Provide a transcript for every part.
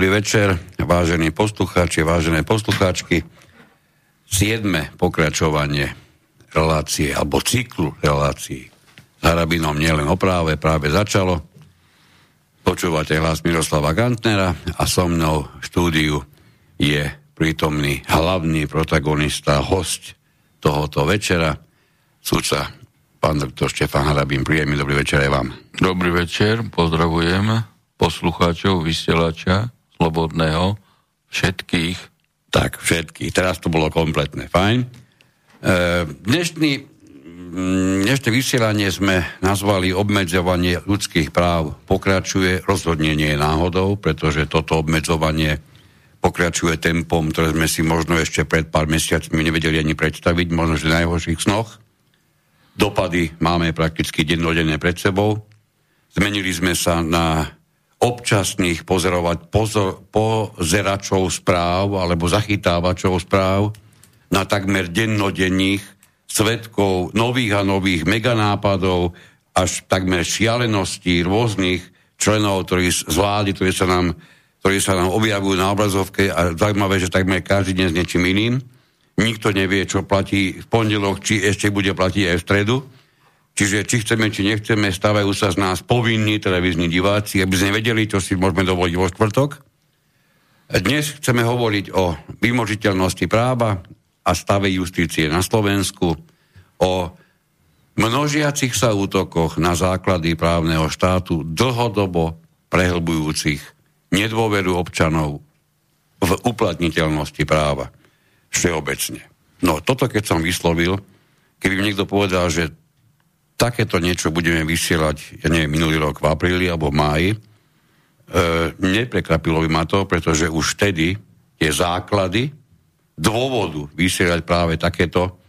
Dobrý večer, vážení poslucháči, vážené poslucháčky. Siedme pokračovanie relácie, alebo cyklu relácií. S Harabinom nielen o práve, práve začalo. Počúvate hlas Miroslava Gantnera a so mnou v štúdiu je prítomný hlavný protagonista, host tohoto večera, súca pán doktor Štefan Harabín. Príjemný dobrý večer aj vám. Dobrý večer, pozdravujem poslucháčov, vysielača, slobodného, všetkých. Tak, všetkých. Teraz to bolo kompletné. Fajn. E, dnešný, mm, dnešné vysielanie sme nazvali obmedzovanie ľudských práv. Pokračuje, rozhodne nie je náhodou, pretože toto obmedzovanie pokračuje tempom, ktoré sme si možno ešte pred pár mesiacmi nevedeli ani predstaviť, možno že najhorších snoch. Dopady máme prakticky dennodenné pred sebou. Zmenili sme sa na občasných pozerovať pozor, pozeračov správ alebo zachytávačov správ na takmer dennodenných svetkov nových a nových meganápadov až takmer šialeností rôznych členov, ktorí z vlády, ktorí sa nám, ktorí sa nám objavujú na obrazovke a zaujímavé, že takmer každý deň s niečím iným. Nikto nevie, čo platí v pondelok, či ešte bude platiť aj v stredu. Čiže či chceme, či nechceme, stávajú sa z nás povinní televízni diváci, aby sme vedeli, čo si môžeme dovoliť vo štvrtok. Dnes chceme hovoriť o vymožiteľnosti práva a stave justície na Slovensku, o množiacich sa útokoch na základy právneho štátu, dlhodobo prehlbujúcich nedôveru občanov v uplatniteľnosti práva všeobecne. No toto keď som vyslovil, keby mi niekto povedal, že takéto niečo budeme vysielať, ja neviem, minulý rok v apríli alebo v máji, e, neprekvapilo by ma to, pretože už vtedy tie základy dôvodu vysielať práve takéto,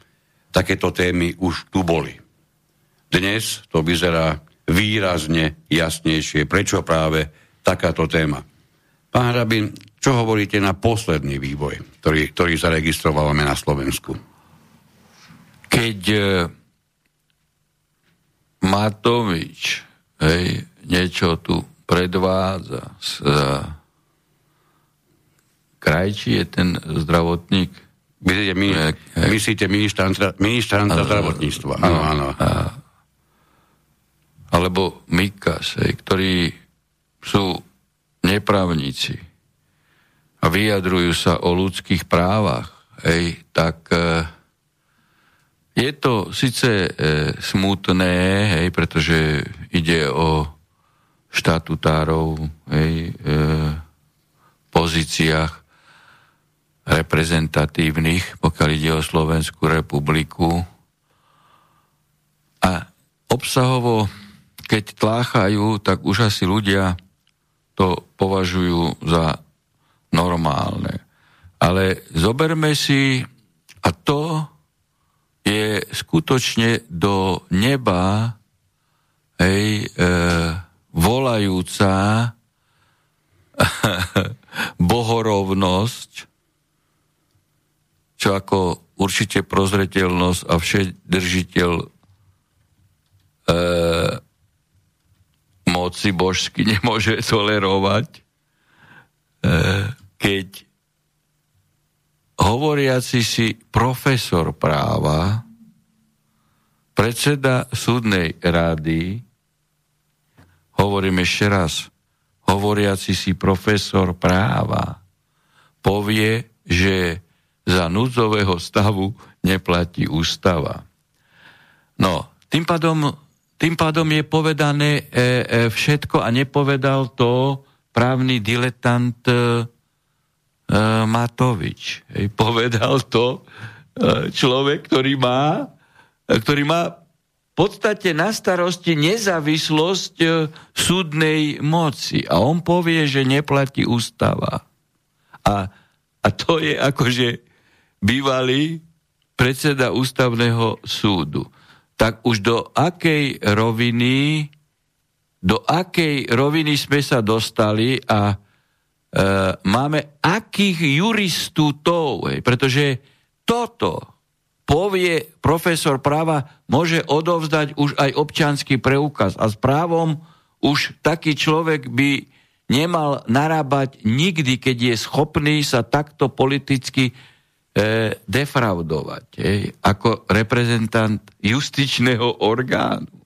takéto témy už tu boli. Dnes to vyzerá výrazne jasnejšie, prečo práve takáto téma. Pán Hrabin, čo hovoríte na posledný vývoj, ktorý, ktorý zaregistrovávame na Slovensku? Keď e, Matovič hej, niečo tu predvádza. Z, uh, Krajčí je ten zdravotník. Myslíte, mi, hej, myslíte ministranta, ministranta zdravotníctva. Áno, no, áno. Alebo Mikas, hej, ktorí sú neprávnici a vyjadrujú sa o ľudských právach, hej, tak uh, je to síce e, smutné, hej, pretože ide o štatutárov, hej, e, pozíciách reprezentatívnych, pokiaľ ide o Slovenskú republiku. A obsahovo, keď tláchajú, tak už asi ľudia to považujú za normálne. Ale zoberme si, a to je skutočne do neba hej, e, volajúca bohorovnosť, čo ako určite prozretelnosť a všedržiteľ e, moci božsky nemôže tolerovať, e, keď hovoriaci si profesor práva, predseda súdnej rady, hovorím ešte raz, hovoriaci si profesor práva, povie, že za núdzového stavu neplatí ústava. No, tým pádom, tým pádom je povedané e, e, všetko a nepovedal to právny diletant e, Matovič. Hej, povedal to uh, človek, ktorý má, uh, ktorý má v podstate na starosti nezávislosť súdnej moci. A on povie, že neplatí ústava. A, a to je akože bývalý predseda ústavného súdu. Tak už do akej roviny do akej roviny sme sa dostali a E, máme akých juristútov, pretože toto povie profesor práva, môže odovzdať už aj občanský preukaz a s právom už taký človek by nemal narábať nikdy, keď je schopný sa takto politicky e, defraudovať, e, ako reprezentant justičného orgánu.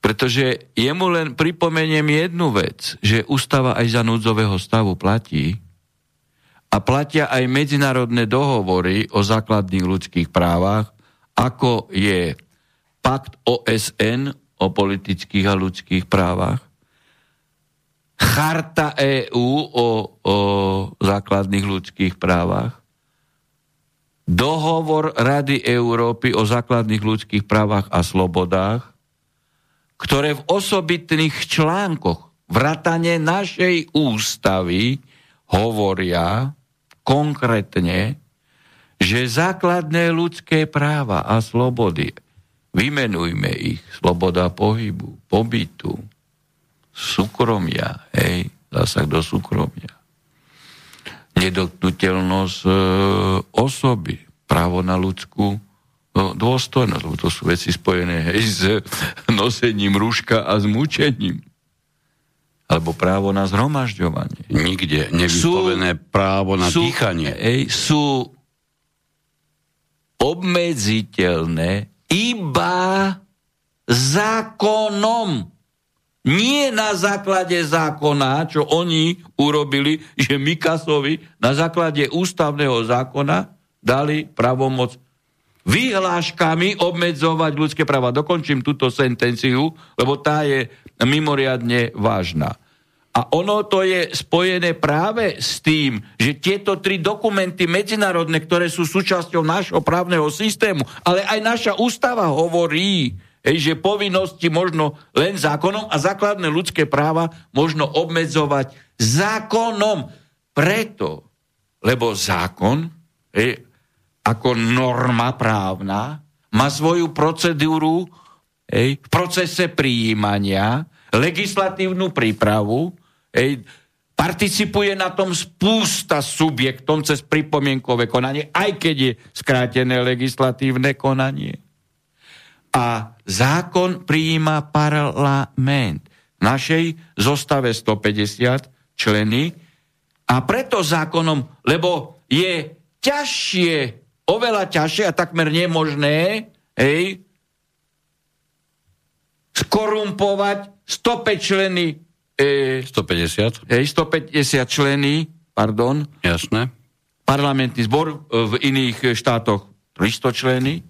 Pretože jemu len pripomeniem jednu vec, že ústava aj za núdzového stavu platí a platia aj medzinárodné dohovory o základných ľudských právach, ako je pakt OSN o politických a ľudských právach, Charta EÚ o, o základných ľudských právach, Dohovor Rady Európy o základných ľudských právach a slobodách, ktoré v osobitných článkoch vratane našej ústavy hovoria konkrétne, že základné ľudské práva a slobody, vymenujme ich, sloboda pohybu, pobytu, súkromia, hej, zásah do súkromia. Nedotknutelnosť e, osoby, právo na ľudskú no, dôstojnosť, lebo to sú veci spojené hej, s nosením rúška a s mučením. Alebo právo na zhromažďovanie. Nikde nevyslovené sú, právo na sú, dýchanie. Hej, sú obmedziteľné iba zákonom. Nie na základe zákona, čo oni urobili, že Mikasovi na základe ústavného zákona dali pravomoc vyhláškami obmedzovať ľudské práva. Dokončím túto sentenciu, lebo tá je mimoriadne vážna. A ono to je spojené práve s tým, že tieto tri dokumenty medzinárodné, ktoré sú súčasťou nášho právneho systému, ale aj naša ústava hovorí, že povinnosti možno len zákonom a základné ľudské práva možno obmedzovať zákonom. Preto, lebo zákon ako norma právna má svoju procedúru hej, v procese prijímania, legislatívnu prípravu, hej, participuje na tom spústa subjektom cez pripomienkové konanie, aj keď je skrátené legislatívne konanie a zákon prijíma parlament. V našej zostave 150 členy a preto zákonom, lebo je ťažšie, oveľa ťažšie a takmer nemožné, hej, skorumpovať 105 členy e, 150 hej, 150 členy, pardon. Jasné. Parlamentný zbor v iných štátoch 300 členy,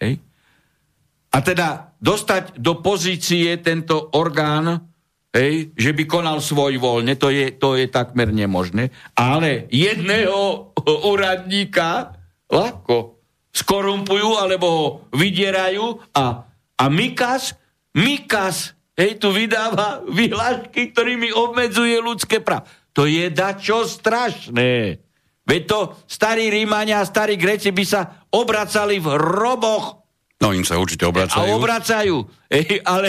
hej, a teda dostať do pozície tento orgán, hej, že by konal svoj voľne, to je, to je takmer nemožné. Ale jedného úradníka ľahko skorumpujú alebo ho vydierajú a, a Mikas, Mikas, hej, tu vydáva vyhlášky, ktorými obmedzuje ľudské práva. To je dačo strašné. Veď to starí Rímania a starí Greci by sa obracali v roboch No im sa určite obracajú. A obracajú. Ej, ale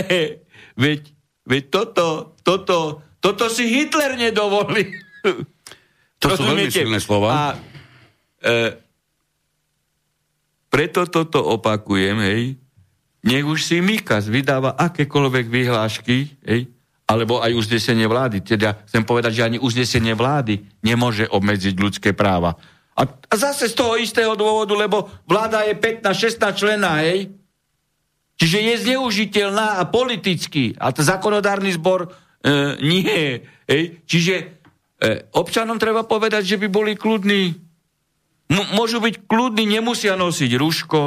veď, veď toto, toto, toto si Hitler nedovolí. To sú veľmi silné slova. A, e, preto toto opakujem, hej, nech už si Mikas vydáva akékoľvek vyhlášky, hej, alebo aj uznesenie vlády. Teda chcem povedať, že ani uznesenie vlády nemôže obmedziť ľudské práva. A, a zase z toho istého dôvodu, lebo vláda je 15-16 člená, hej? Čiže je zneužiteľná a politicky. A to zákonodárny zbor e, nie. Hej? Čiže e, občanom treba povedať, že by boli kľudní. M- môžu byť kľudní, nemusia nosiť ruško.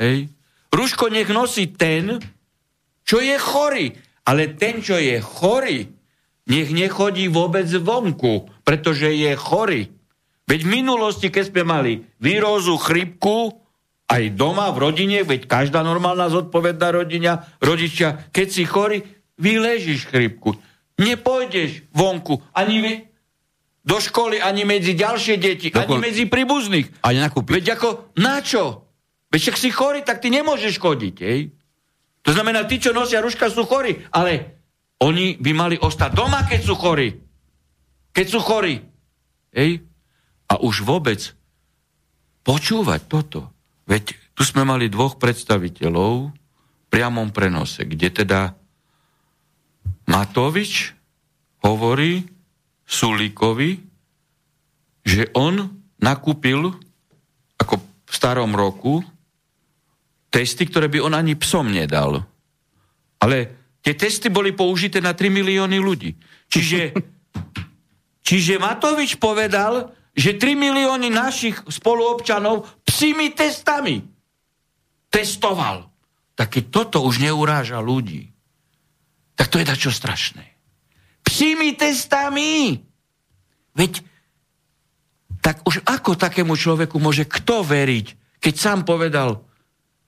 Hej? Ruško nech nosí ten, čo je chorý. Ale ten, čo je chorý, nech nechodí vôbec vonku, pretože je chorý. Veď v minulosti, keď sme mali výrozu, chrypku, aj doma, v rodine, veď každá normálna zodpovedná rodina, rodičia, keď si chorý, vyležíš chrypku. Nepôjdeš vonku, ani do školy, ani medzi ďalšie deti, Dokon... ani medzi príbuzných. Ani nakúpiť. Veď ako, na čo? Veď ak si chorý, tak ty nemôžeš chodiť, hej? To znamená, tí, čo nosia ruška, sú chorí, ale oni by mali ostať doma, keď sú chorí. Keď sú chorí. Hej? A už vôbec počúvať toto. Veď tu sme mali dvoch predstaviteľov v priamom prenose, kde teda Matovič hovorí Sulíkovi, že on nakúpil ako v starom roku testy, ktoré by on ani psom nedal. Ale tie testy boli použité na 3 milióny ľudí. Čiže, čiže Matovič povedal, že 3 milióny našich spoluobčanov psými testami testoval. Tak keď toto už neuráža ľudí, tak to je dačo strašné. Psými testami! Veď tak už ako takému človeku môže kto veriť, keď sám povedal,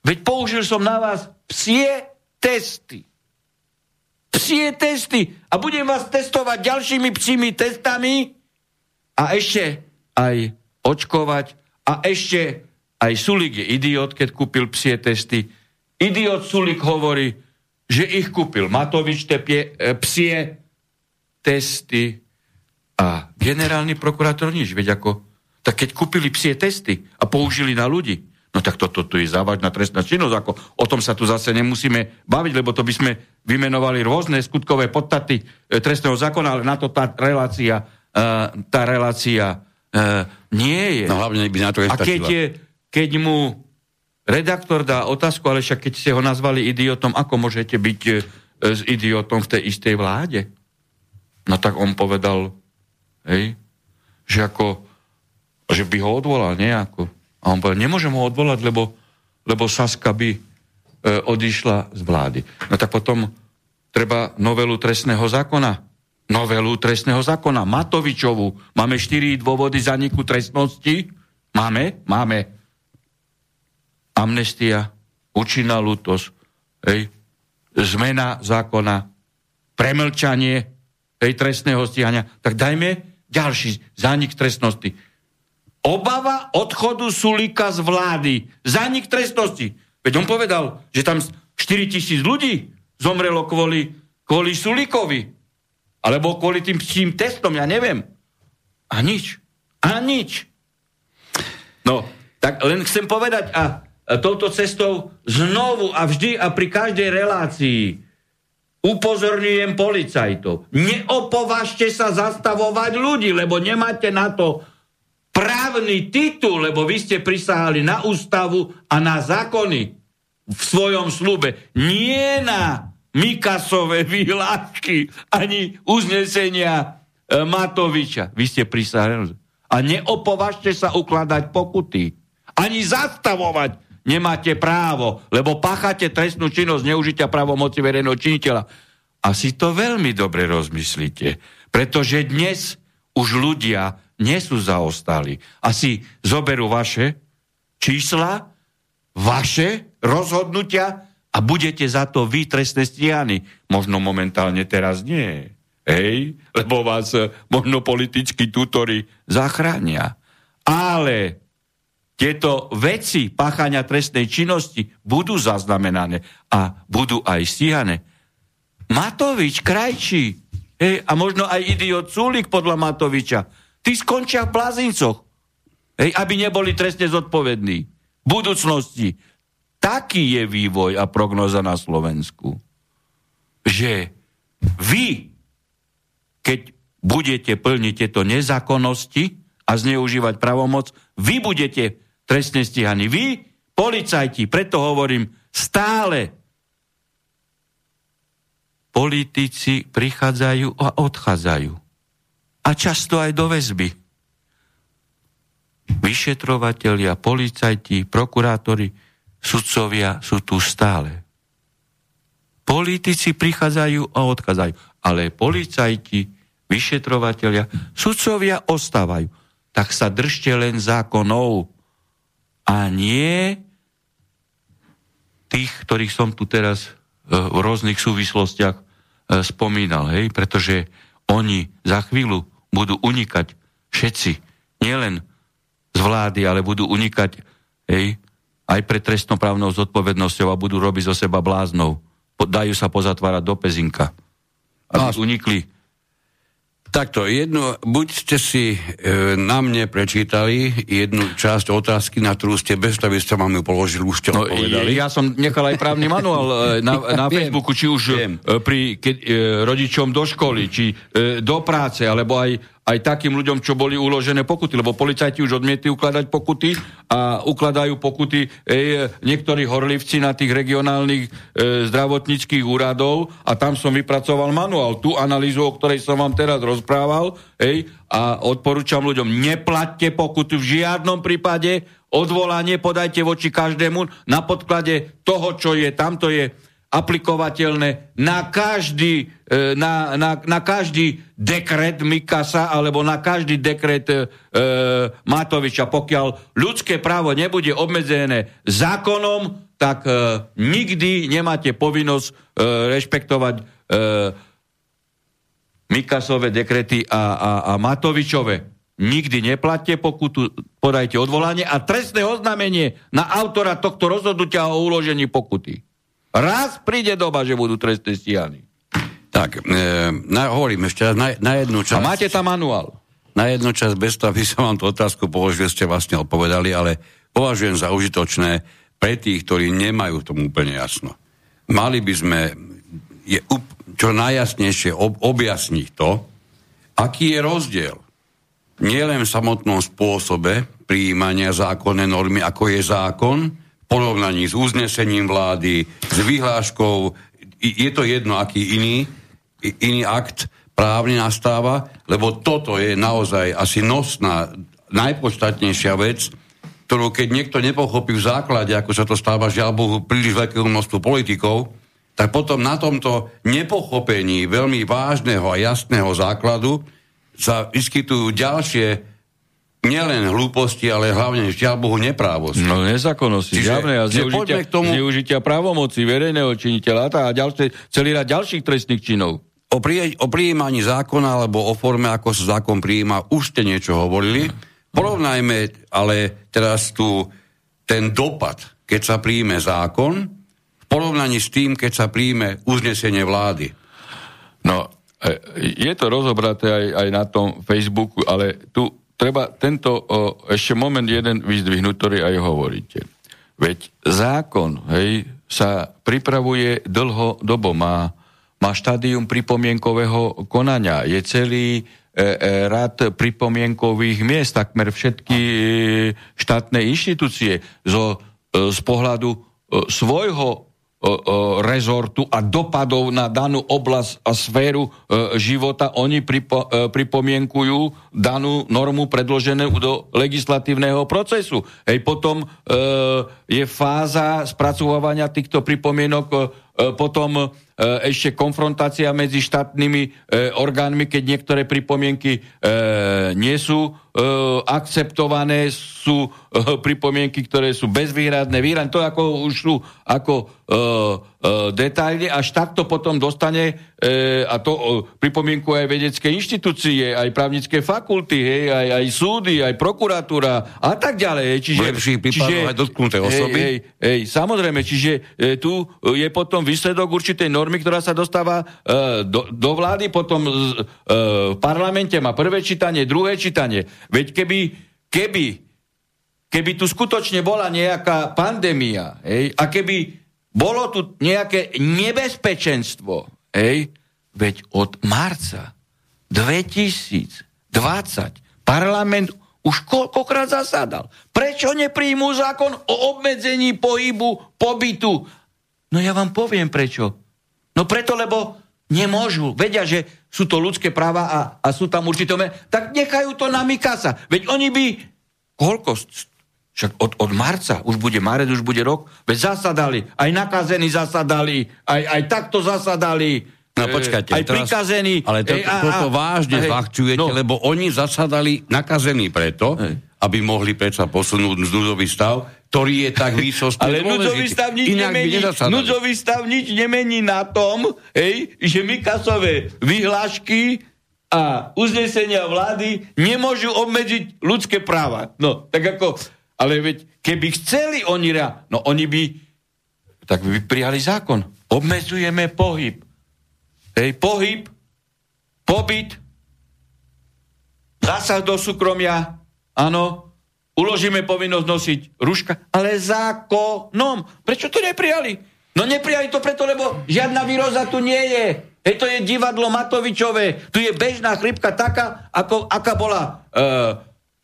veď použil som na vás psie testy. Psie testy. A budem vás testovať ďalšími psími testami a ešte aj očkovať a ešte aj Sulik je idiot, keď kúpil psie testy. Idiot Sulik hovorí, že ich kúpil Matovič te pie, e, psie testy a generálny prokurátor nič. Veď ako, tak keď kúpili psie testy a použili na ľudí, no tak toto to, to je závažná trestná činnosť. Ako, o tom sa tu zase nemusíme baviť, lebo to by sme vymenovali rôzne skutkové podstaty e, trestného zákona, ale na to tá relácia, e, tá relácia e, nie je. No hlavne by na to A keď, je, keď mu redaktor dá otázku, ale však keď ste ho nazvali idiotom, ako môžete byť e, s idiotom v tej istej vláde? No tak on povedal, hej, že ako, že by ho odvolal nejako. A on povedal, nemôžem ho odvolať, lebo, lebo Saska by e, odišla z vlády. No tak potom treba novelu trestného zákona. Novelu trestného zákona. Matovičovu. Máme štyri dôvody zaniku trestnosti. Máme? Máme. Amnestia, účinná lútosť, hej, zmena zákona, premlčanie hej, trestného stíhania. Tak dajme ďalší zánik trestnosti. Obava odchodu Sulika z vlády. Zánik trestnosti. Veď on povedal, že tam 4 tisíc ľudí zomrelo kvôli, kvôli Sulikovi. Alebo kvôli tým psím testom, ja neviem. A nič. A nič. No, tak len chcem povedať, a touto cestou znovu a vždy a pri každej relácii upozorňujem policajtov. Neopovažte sa zastavovať ľudí, lebo nemáte na to právny titul, lebo vy ste prisahali na ústavu a na zákony v svojom slube. Nie na Mikasové výhľadky ani uznesenia e, Matoviča. Vy ste prisahali. A neopovažte sa ukladať pokuty. Ani zastavovať nemáte právo, lebo páchate trestnú činnosť neužitia právomoci verejného činiteľa. A si to veľmi dobre rozmyslíte, pretože dnes už ľudia nie sú zaostali. Asi zoberú vaše čísla, vaše rozhodnutia a budete za to vy trestne stíhaní. Možno momentálne teraz nie. Hej? Lebo vás možno politickí tutory zachránia. Ale tieto veci páchania trestnej činnosti budú zaznamenané a budú aj stíhané. Matovič, Krajčí, hej, a možno aj idiot Sulik podľa Matoviča, tí skončia v blázincoch, hej, aby neboli trestne zodpovední. V budúcnosti. Taký je vývoj a prognoza na Slovensku. Že vy, keď budete plniť tieto nezákonnosti a zneužívať pravomoc, vy budete trestne stíhaní. Vy, policajti, preto hovorím, stále politici prichádzajú a odchádzajú. A často aj do väzby. Vyšetrovatelia, policajti, prokurátori, sudcovia sú tu stále. Politici prichádzajú a odchádzajú. Ale policajti, vyšetrovatelia, sudcovia ostávajú. Tak sa držte len zákonov a nie tých, ktorých som tu teraz e, v rôznych súvislostiach e, spomínal, hej, pretože oni za chvíľu budú unikať všetci, nielen z vlády, ale budú unikať hej, aj pre trestnoprávnou zodpovednosťou a budú robiť zo seba bláznou. Dajú sa pozatvárať do pezinka. Aby no, unikli Takto, jednu, buď ste si e, na mne prečítali jednu časť otázky, na ktorú ste bez toho, aby ste vám ju položili, už ste no, odpovedali. Ja som nechal aj právny manuál e, na, na Facebooku, či už Viem. E, pri keď, e, rodičom do školy, či e, do práce, alebo aj aj takým ľuďom, čo boli uložené pokuty, lebo policajti už odmietli ukladať pokuty a ukladajú pokuty e, niektorí horlivci na tých regionálnych e, zdravotníckých úradov a tam som vypracoval manuál, tú analýzu, o ktorej som vám teraz rozprával ej, a odporúčam ľuďom, neplatte pokuty v žiadnom prípade, odvolanie podajte voči každému na podklade toho, čo je, tamto je aplikovateľné na každý, e, na, na, na každý dekret Mikasa alebo na každý dekret e, Matoviča. Pokiaľ ľudské právo nebude obmedzené zákonom, tak e, nikdy nemáte povinnosť e, rešpektovať e, Mikasové dekrety a, a, a Matovičové. Nikdy neplatte pokutu, podajte odvolanie a trestné oznámenie na autora tohto rozhodnutia o uložení pokuty. Raz príde doba, že budú trestne stíhaní. Tak, e, na, hovorím ešte na, na jednu časť. A máte tam manuál? Na jednu časť, bez toho, aby som vám tú otázku položil, ste vlastne odpovedali, ale považujem za užitočné pre tých, ktorí nemajú tomu úplne jasno. Mali by sme je, čo najjasnejšie ob, objasniť to, aký je rozdiel nielen v samotnom spôsobe prijímania zákonnej normy, ako je zákon, porovnaní s uznesením vlády, s vyhláškou, je to jedno, aký iný, iný akt právny nastáva, lebo toto je naozaj asi nosná, najpodstatnejšia vec, ktorú keď niekto nepochopí v základe, ako sa to stáva žiaľ Bohu príliš veľkému množstvu politikov, tak potom na tomto nepochopení veľmi vážneho a jasného základu sa vyskytujú ďalšie nielen hlúposti, ale hlavne, žiaľ Bohu, neprávosti. No nezákonnosti, žiadne a zneužitia, k tomu... zneužitia právomoci verejného činiteľa a ďalšie, celý rad ďalších trestných činov. O, pri, o prijímaní zákona alebo o forme, ako sa zákon prijíma, už ste niečo hovorili. Porovnajme ale teraz tu ten dopad, keď sa príjme zákon, v porovnaní s tým, keď sa príjme uznesenie vlády. No, e, je to rozobraté aj, aj na tom Facebooku, ale tu treba tento o, ešte moment jeden vyzdvihnúť, ktorý aj hovoríte. Veď zákon hej, sa pripravuje dlhodobo, má, má štádium pripomienkového konania, je celý e, e, rad pripomienkových miest, takmer všetky e, štátne inštitúcie zo, e, z pohľadu e, svojho rezortu a dopadov na danú oblasť a sféru e, života, oni pripo, e, pripomienkujú danú normu predloženú do legislatívneho procesu. Hej, potom e, je fáza spracovávania týchto pripomienok potom e, ešte konfrontácia medzi štátnymi e, orgánmi, keď niektoré pripomienky e, nie sú e, akceptované, sú e, pripomienky, ktoré sú bezvýhradné, výhradné, to ako už sú ako e, e, detailne, až takto potom dostane, e, a to e, pripomienku aj vedecké inštitúcie, aj právnické fakulty, hej, aj, aj súdy, aj prokuratúra a tak ďalej. Čiže, čiže aj dotknuté osoby. Hej, hej, hej, samozrejme, čiže e, tu je potom výsledok určitej normy, ktorá sa dostáva e, do, do vlády, potom e, v parlamente má prvé čítanie, druhé čítanie. Veď keby, keby, keby tu skutočne bola nejaká pandémia hej, a keby bolo tu nejaké nebezpečenstvo, hej, veď od marca 2020 parlament už koľkokrát zasadal. Prečo nepríjmú zákon o obmedzení pohybu, pobytu? No ja vám poviem prečo. No preto, lebo nemôžu. Vedia, že sú to ľudské práva a, a sú tam určité... Tak nechajú to na Mikasa. Veď oni by... Koľko? Však od, od marca, už bude marec, už bude rok, veď zasadali, aj nakazení zasadali, aj, aj takto zasadali, No počkajte. Aj teraz, prikazení. Ale to, a, toto vážne zľahčujete, no. lebo oni zasadali nakazení preto, Hej. aby mohli predsa posunúť núdzový stav, ktorý je tak výsostný Ale núdzový stav, nič nemení, núdzový stav nič nemení na tom, hej, že Mikasové vyhlášky a uznesenia vlády nemôžu obmedziť ľudské práva. No, tak ako, ale veď, keby chceli oni, no oni by, tak by prijali zákon. Obmedzujeme pohyb Hej, pohyb, pobyt, zásah do súkromia, áno, uložíme povinnosť nosiť ruška, ale zákonom. Prečo to neprijali? No neprijali to preto, lebo žiadna výroza tu nie je. Hej, to je divadlo Matovičové. Tu je bežná chrypka taká, ako, aká bola e,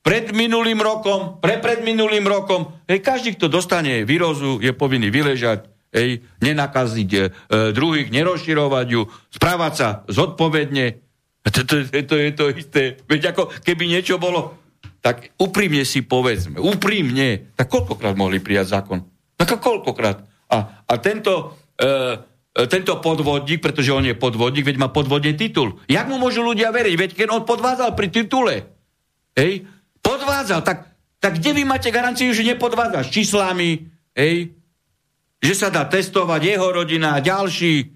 pred minulým rokom, pre pred minulým rokom. Hej, každý, kto dostane výrozu, je povinný vyležať, hej, nenakaziť e, druhých, nerozširovať ju, správať sa zodpovedne. To, to, to, to je to isté. Veď ako keby niečo bolo tak úprimne si povedzme, úprimne, tak koľkokrát mohli prijať zákon? Tak koľkokrát? A, a tento, e, e, tento podvodník, pretože on je podvodník, veď má podvodný titul. Jak mu môžu ľudia veriť? Veď keď on podvádzal pri titule, hej, podvádzal, tak, tak kde vy máte garanciu, že nepodvádza s číslami, hej, že sa dá testovať jeho rodina a ďalší.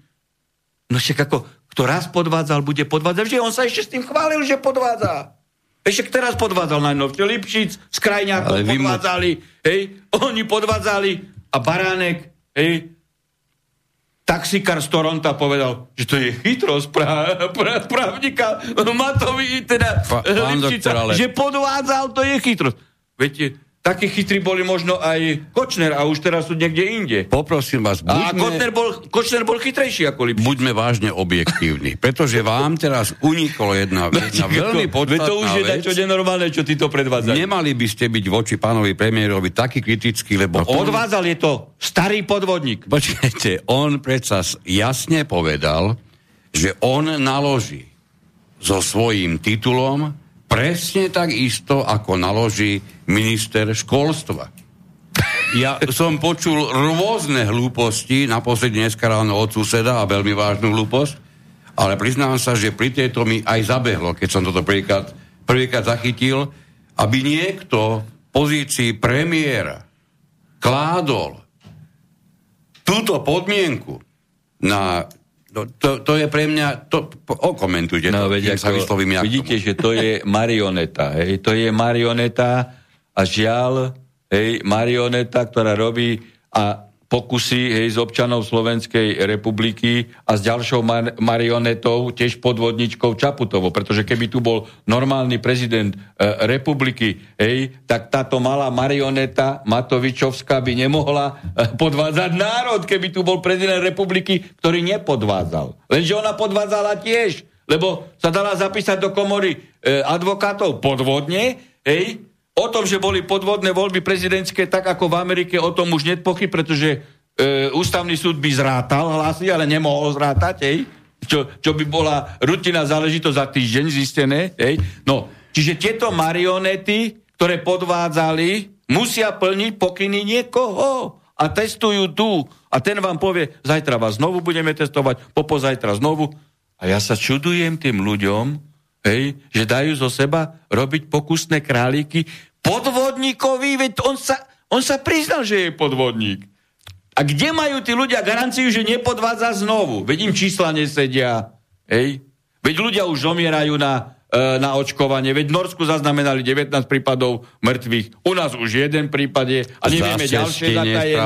No však ako, kto raz podvádzal, bude podvádzať, že on sa ešte s tým chválil, že podvádza. Ešte teraz podvádzal najnovšie Lipšic, s Krajňákom podvádzali, mu... hej, oni podvádzali a Baránek, hej, taxikár z Toronta povedal, že to je chytrosť pra, pra, právnika Matovi, teda pa, Lipšica, ale... že podvádzal, to je chytrosť. Viete, Takí chytrí boli možno aj Kočner a už teraz sú niekde inde. Poprosím vás, buďme... A Kočner bol, Kočner bol chytrejší ako Lipšic. Buďme vážne objektívni, pretože vám teraz uniklo jedna, jedna veľmi podstatná to už je vec. čo nenormálne, čo ty to predvádzajú. Nemali by ste byť voči pánovi premiérovi taký kritický, lebo... No, on... Odvádzal je to starý podvodník. Počkajte, on predsa jasne povedal, že on naloží so svojím titulom presne tak isto, ako naloží minister školstva. Ja som počul rôzne hlúposti, naposledy dneska ráno od suseda a veľmi vážnu hlúposť, ale priznám sa, že pri tejto mi aj zabehlo, keď som toto prvýkrát, prvýkrát zachytil, aby niekto v pozícii premiéra kládol túto podmienku na No, to, to je pre mňa, to, okomentujte no, to, veď ako, sa vyslovím Vidíte, že to je marioneta, hej, to je marioneta a žiaľ, hej, marioneta, ktorá robí a pokusy hej, z občanov Slovenskej republiky a s ďalšou mar- marionetou, tiež podvodničkou Čaputovo, pretože keby tu bol normálny prezident e, republiky, hej, tak táto malá marioneta Matovičovská by nemohla e, podvádzať národ, keby tu bol prezident republiky, ktorý nepodvádzal. Lenže ona podvádzala tiež, lebo sa dala zapísať do komory e, advokátov podvodne, hej, O tom, že boli podvodné voľby prezidentské, tak ako v Amerike, o tom už nepochy, pretože e, ústavný súd by zrátal hlasy, ale nemohol zrátať, hej? Čo, čo by bola rutina záležitosť za týždeň zistené. Hej? No, čiže tieto marionety, ktoré podvádzali, musia plniť pokyny niekoho a testujú tu. A ten vám povie, zajtra vás znovu budeme testovať, popozajtra znovu. A ja sa čudujem tým ľuďom, Hej, že dajú zo seba robiť pokusné králiky podvodníkovi, veď on sa, on sa priznal, že je podvodník. A kde majú tí ľudia garanciu, že nepodvádza znovu? Veď im čísla nesedia. Hej? Veď ľudia už zomierajú na, e, na očkovanie. Veď v Norsku zaznamenali 19 prípadov mŕtvych. U nás už jeden prípad je a nevieme Zase ďalšie zatajené.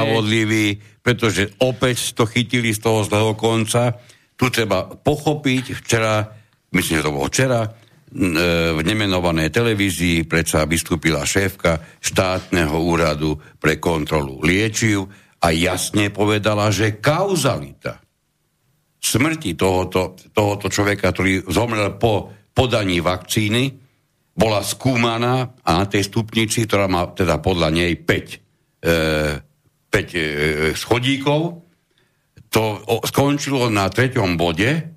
pretože opäť to chytili z toho zlého konca. Tu treba pochopiť. Včera myslím, že to bolo včera, e, v nemenovanej televízii predsa vystúpila šéfka štátneho úradu pre kontrolu liečiv a jasne povedala, že kauzalita smrti tohoto, tohoto človeka, ktorý zomrel po podaní vakcíny, bola skúmaná a na tej stupnici, ktorá má teda podľa nej 5, e, 5 e, schodíkov, to o, skončilo na treťom bode,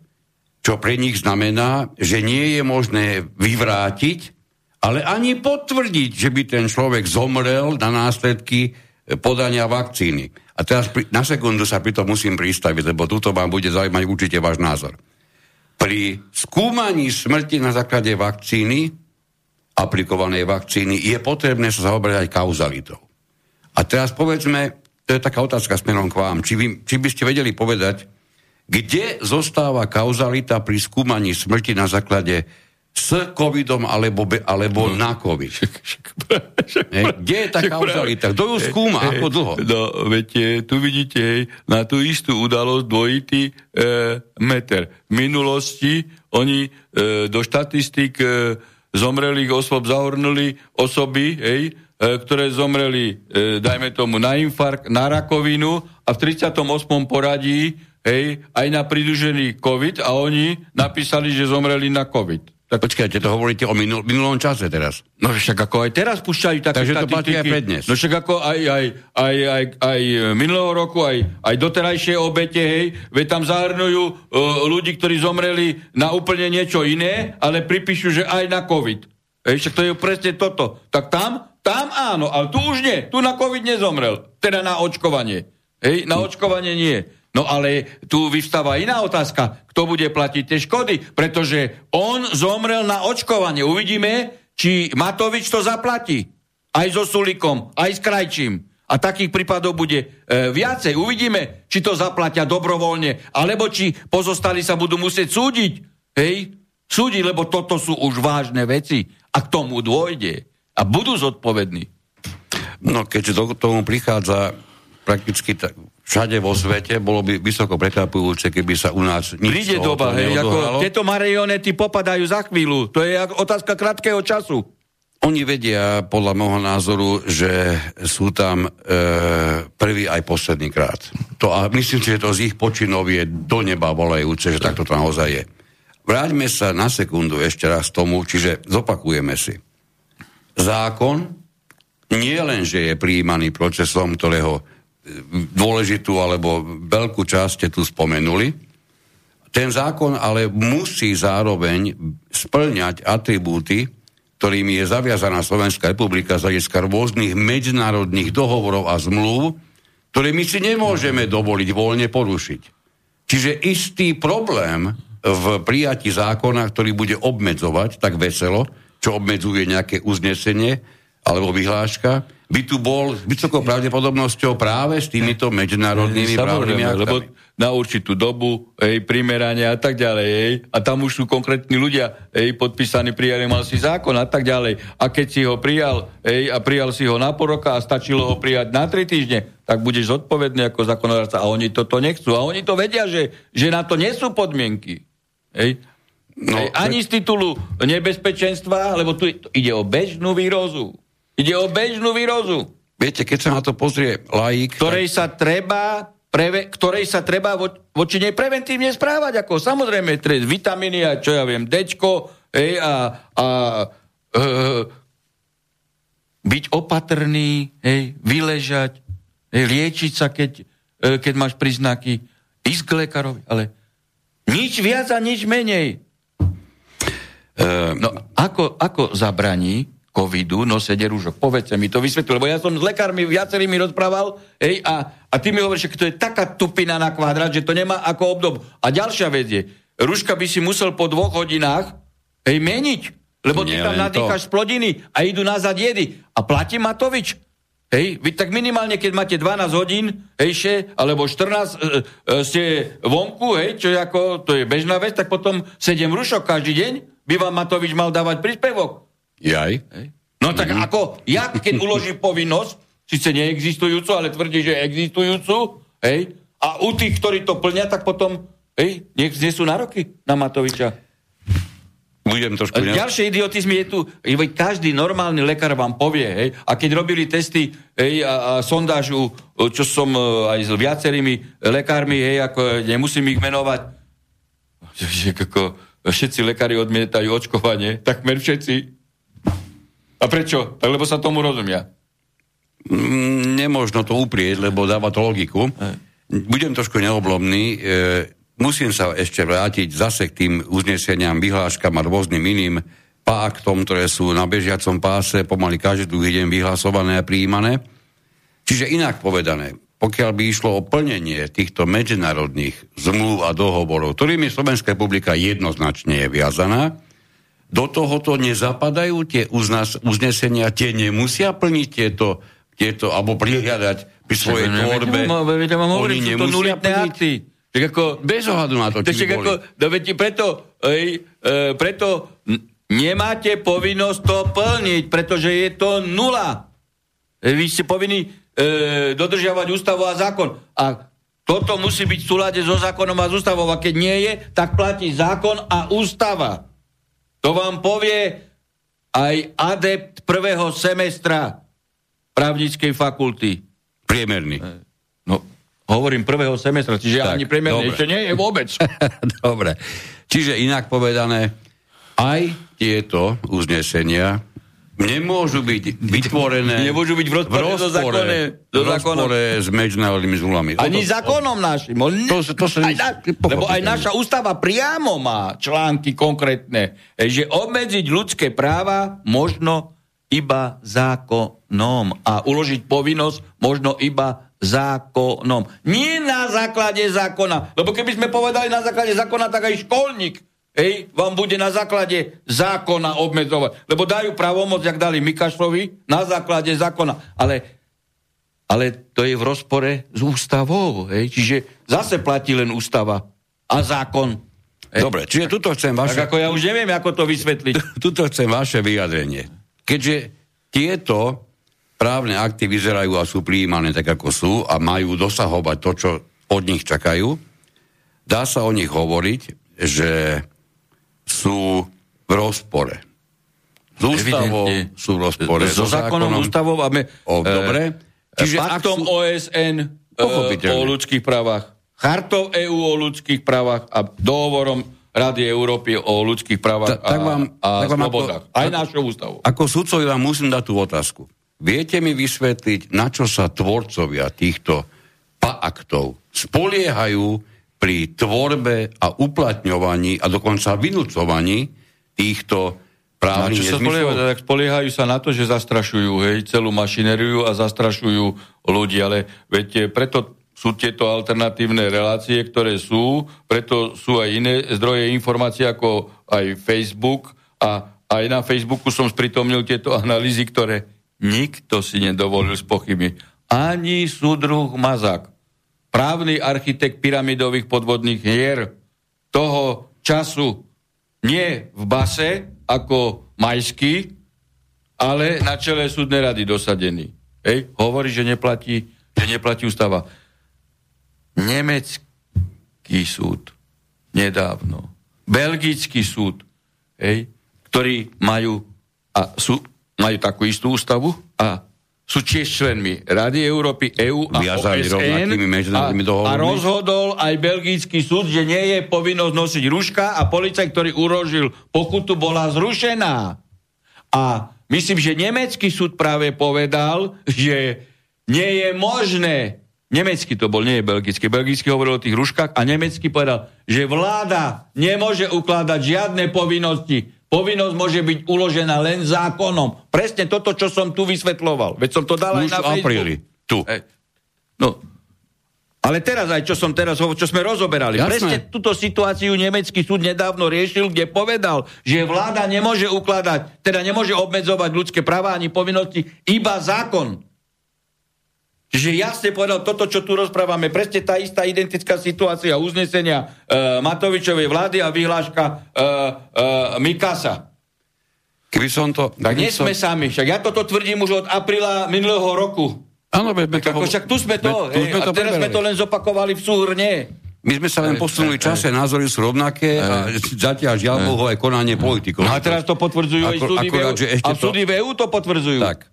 čo pre nich znamená, že nie je možné vyvrátiť, ale ani potvrdiť, že by ten človek zomrel na následky e, podania vakcíny. A teraz pri, na sekundu sa pri tom musím pristaviť, lebo túto vám bude zaujímať určite váš názor. Pri skúmaní smrti na základe vakcíny, aplikovanej vakcíny, je potrebné sa zaoberať aj kauzalitou. A teraz povedzme, to je taká otázka smerom k vám, či, vy, či by ste vedeli povedať, kde zostáva kauzalita pri skúmaní smrti na základe s covidom alebo, be, alebo no. na covid. Kde je tá kauzalita? Kto ju skúma? Ako dlho? No, viete, tu vidíte hej, na tú istú udalosť dvojitý e, meter. V minulosti oni e, do štatistik e, zomrelých osôb zahrnuli osoby, hej, e, ktoré zomreli, e, dajme tomu, na infarkt, na rakovinu a v 38. poradí hej, aj na pridružený COVID a oni napísali, že zomreli na COVID. Tak počkajte, to hovoríte o minul, minulom čase teraz. No však ako aj teraz púšťajú také Takže to platí aj pre dnes. No však ako aj, aj, aj, aj, aj minulého roku, aj, aj doterajšie obete, hej, veď tam zahrnujú uh, ľudí, ktorí zomreli na úplne niečo iné, ale pripíšu, že aj na COVID. Hej, však to je presne toto. Tak tam, tam áno, ale tu už nie. Tu na COVID nezomrel. Teda na očkovanie. Hej, na očkovanie nie. No ale tu vystáva iná otázka, kto bude platiť tie škody, pretože on zomrel na očkovanie. Uvidíme, či Matovič to zaplatí. Aj so Sulikom, aj s Krajčím. A takých prípadov bude e, viacej. Uvidíme, či to zaplatia dobrovoľne, alebo či pozostali sa budú musieť súdiť. Hej? Súdiť, lebo toto sú už vážne veci. A k tomu dôjde. A budú zodpovední. No keďže do tomu prichádza prakticky tak, všade vo svete, bolo by vysoko prekvapujúce, keby sa u nás nič Príde doba, hej, ako tieto marionety popadajú za chvíľu. To je otázka krátkeho času. Oni vedia, podľa môjho názoru, že sú tam e, prvý aj posledný krát. To, a myslím si, že to z ich počinov je do neba volajúce, že takto to naozaj je. Vráťme sa na sekundu ešte raz tomu, čiže zopakujeme si. Zákon nie len, že je prijímaný procesom, ktorého dôležitú alebo veľkú časť ste tu spomenuli. Ten zákon ale musí zároveň splňať atribúty, ktorými je zaviazaná Slovenská republika z hľadiska rôznych medzinárodných dohovorov a zmluv, ktoré my si nemôžeme dovoliť voľne porušiť. Čiže istý problém v prijati zákona, ktorý bude obmedzovať tak veselo, čo obmedzuje nejaké uznesenie alebo vyhláška, by tu bol s vysokou pravdepodobnosťou práve s týmito medzinárodnými právnymi aktami. Lebo na určitú dobu, hej, primerania a tak ďalej, hej, a tam už sú konkrétni ľudia, hej, podpísaní, prijali mal si zákon a tak ďalej. A keď si ho prijal, hej, a prijal si ho na pol roka a stačilo ho prijať na tri týždne, tak budeš zodpovedný ako zákonodárca. A oni toto nechcú. A oni to vedia, že, že na to nie sú podmienky. Hej. No, hej, ani z titulu nebezpečenstva, lebo tu ide o bežnú výrozu. Ide o bežnú výrozu. Viete, keď sa na to pozrie laik... Ktorej tak... sa treba preve, ktorej sa treba vo, voči nej preventívne správať, ako samozrejme trest vitamíny a čo ja viem, dečko, hej, a, a e, byť opatrný, hej, vyležať, hej, liečiť sa, keď, e, keď máš príznaky, ísť k lekárovi, ale nič viac a nič menej. E, no, ako, ako zabraní covidu nosenie rúžok. Povedzte mi to, vysvetlite, lebo ja som s lekármi viacerými rozprával hej, a, a ty mi hovoríš, že to je taká tupina na kvadrát, že to nemá ako obdob. A ďalšia vec je, rúška by si musel po dvoch hodinách hej, meniť, lebo ty tam nadýchaš plodiny a idú nazad jedy. A platí Matovič. Hej, vy tak minimálne, keď máte 12 hodín, hejšie, alebo 14 e, e, ste vonku, hej, čo je ako, to je bežná vec, tak potom 7 rušok každý deň by vám Matovič mal dávať príspevok. Jaj. No tak mm-hmm. ako, ja keď uložím povinnosť, síce neexistujúcu, ale tvrdí, že existujúcu, hej, a u tých, ktorí to plnia, tak potom, hej, nech sú nároky na Matoviča. Budem trošku... A ďalšie idiotizmy je tu, každý normálny lekár vám povie, hej, a keď robili testy hej, a, a sondážu, čo som e, aj s viacerými lekármi, hej, ako nemusím ich menovať, že ako všetci lekári odmietajú očkovanie, takmer všetci, a prečo? Tak lebo sa tomu rozumia. Mm, nemôžno to uprieť, lebo dáva to logiku. Budem trošku neoblomný. E, musím sa ešte vrátiť zase k tým uzneseniam, vyhláškam a rôznym iným páktom, ktoré sú na bežiacom páse pomaly každý druhý deň vyhlasované a prijímané. Čiže inak povedané, pokiaľ by išlo o plnenie týchto medzinárodných zmluv a dohovorov, ktorými Slovenská republika jednoznačne je viazaná, do tohoto nezapadajú tie uznas, uznesenia, tie nemusia plniť tieto, tieto alebo prihľadať pri svojej tvorbe. Oni nemusia plniť. Tak ako, Bez ohľadu na to, či ako, no, preto, ej, e, preto nemáte povinnosť to plniť, pretože je to nula. E, vy ste povinni e, dodržiavať ústavu a zákon. A toto musí byť v súlade so zákonom a s ústavou. A keď nie je, tak platí zákon a ústava. To vám povie aj adept prvého semestra právnickej fakulty. Priemerný. No, hovorím prvého semestra, čiže tak, ani priemerný ešte nie je vôbec. dobre. Čiže inak povedané, aj tieto uznesenia nemôžu byť vytvorené nemôžu byť v rozpore, v rozpore, do zákone, do rozpore s medzinárodnými zmluvami. Ani to, zákonom našim. To, to, to aj na, lebo aj naša ústava priamo má články konkrétne, že obmedziť ľudské práva možno iba zákonom a uložiť povinnosť možno iba zákonom. Nie na základe zákona. Lebo keby sme povedali na základe zákona, tak aj školník hej, vám bude na základe zákona obmedzovať. Lebo dajú pravomoc, jak dali Mikašlovi, na základe zákona. Ale, ale to je v rozpore s ústavou. Hej. Čiže zase platí len ústava a zákon. Hej. Dobre, čiže tuto chcem vaše... Tak ako ja už neviem, ako to vysvetliť. Tuto chcem vaše vyjadrenie. Keďže tieto právne akty vyzerajú a sú prijímané tak, ako sú a majú dosahovať to, čo od nich čakajú, dá sa o nich hovoriť, že sú v rozpore. S ústavou Evidentne. sú v rozpore. So, so zákonom, zákonom ústavou a me, o, dobre. E, Čiže paktom sú... OSN e, o ľudských právach, chartou EÚ o ľudských právach a dohovorom Rady Európy o ľudských právach Ta, tak vám, a, a tak vám slobodách. Ako, Aj našou ústavou. Ako sudcovi vám musím dať tú otázku. Viete mi vysvetliť, na čo sa tvorcovia týchto aktov spoliehajú pri tvorbe a uplatňovaní a dokonca vynúcovaní týchto právnych sa spoliehajú, tak spoliehajú sa na to, že zastrašujú hej, celú mašinériu a zastrašujú ľudí, ale veď preto sú tieto alternatívne relácie, ktoré sú, preto sú aj iné zdroje informácií ako aj Facebook. A aj na Facebooku som spritomnil tieto analýzy, ktoré nikto si nedovolil spochybniť. Ani súdruh Mazák právny architekt pyramidových podvodných hier toho času nie v base ako majský, ale na čele súdnej rady dosadený. Hej? Hovorí, že neplatí, že neplatí ústava. Nemecký súd nedávno, belgický súd, hej, ktorí majú, a sú, majú takú istú ústavu a sú tiež členmi Rady Európy, EÚ a OSN a, a rozhodol aj belgický súd, že nie je povinnosť nosiť ruška a policaj, ktorý urožil pokutu, bola zrušená. A myslím, že nemecký súd práve povedal, že nie je možné Nemecký to bol, nie je belgický. Belgický hovoril o tých ruškách a nemecký povedal, že vláda nemôže ukladať žiadne povinnosti Povinnosť môže byť uložená len zákonom. Presne toto, čo som tu vysvetloval. Veď som to dal Už aj na apríli. Tu. E, no, ale teraz aj, čo som teraz čo sme rozoberali. Jasné. Presne túto situáciu nemecký súd nedávno riešil, kde povedal, že vláda nemôže ukladať, teda nemôže obmedzovať ľudské práva ani povinnosti, iba zákon. Čiže jasne povedal toto, čo tu rozprávame, presne tá istá identická situácia uznesenia e, Matovičovej vlády a vyhláška e, e, Mikasa. Keby som to... Tak nie som... sme sami, však ja toto tvrdím už od apríla minulého roku. Áno, sme to... Ako, však tu sme to, tu sme to a teraz preberali. sme to len zopakovali v súhrne. My sme sa len posunuli v čase, názory sú rovnaké a zatiaľ žiaľ Bohu aj konanie politikov. No a teraz to potvrdzujú aj súdy v EU. A súdy v EU to potvrdzujú. Tak.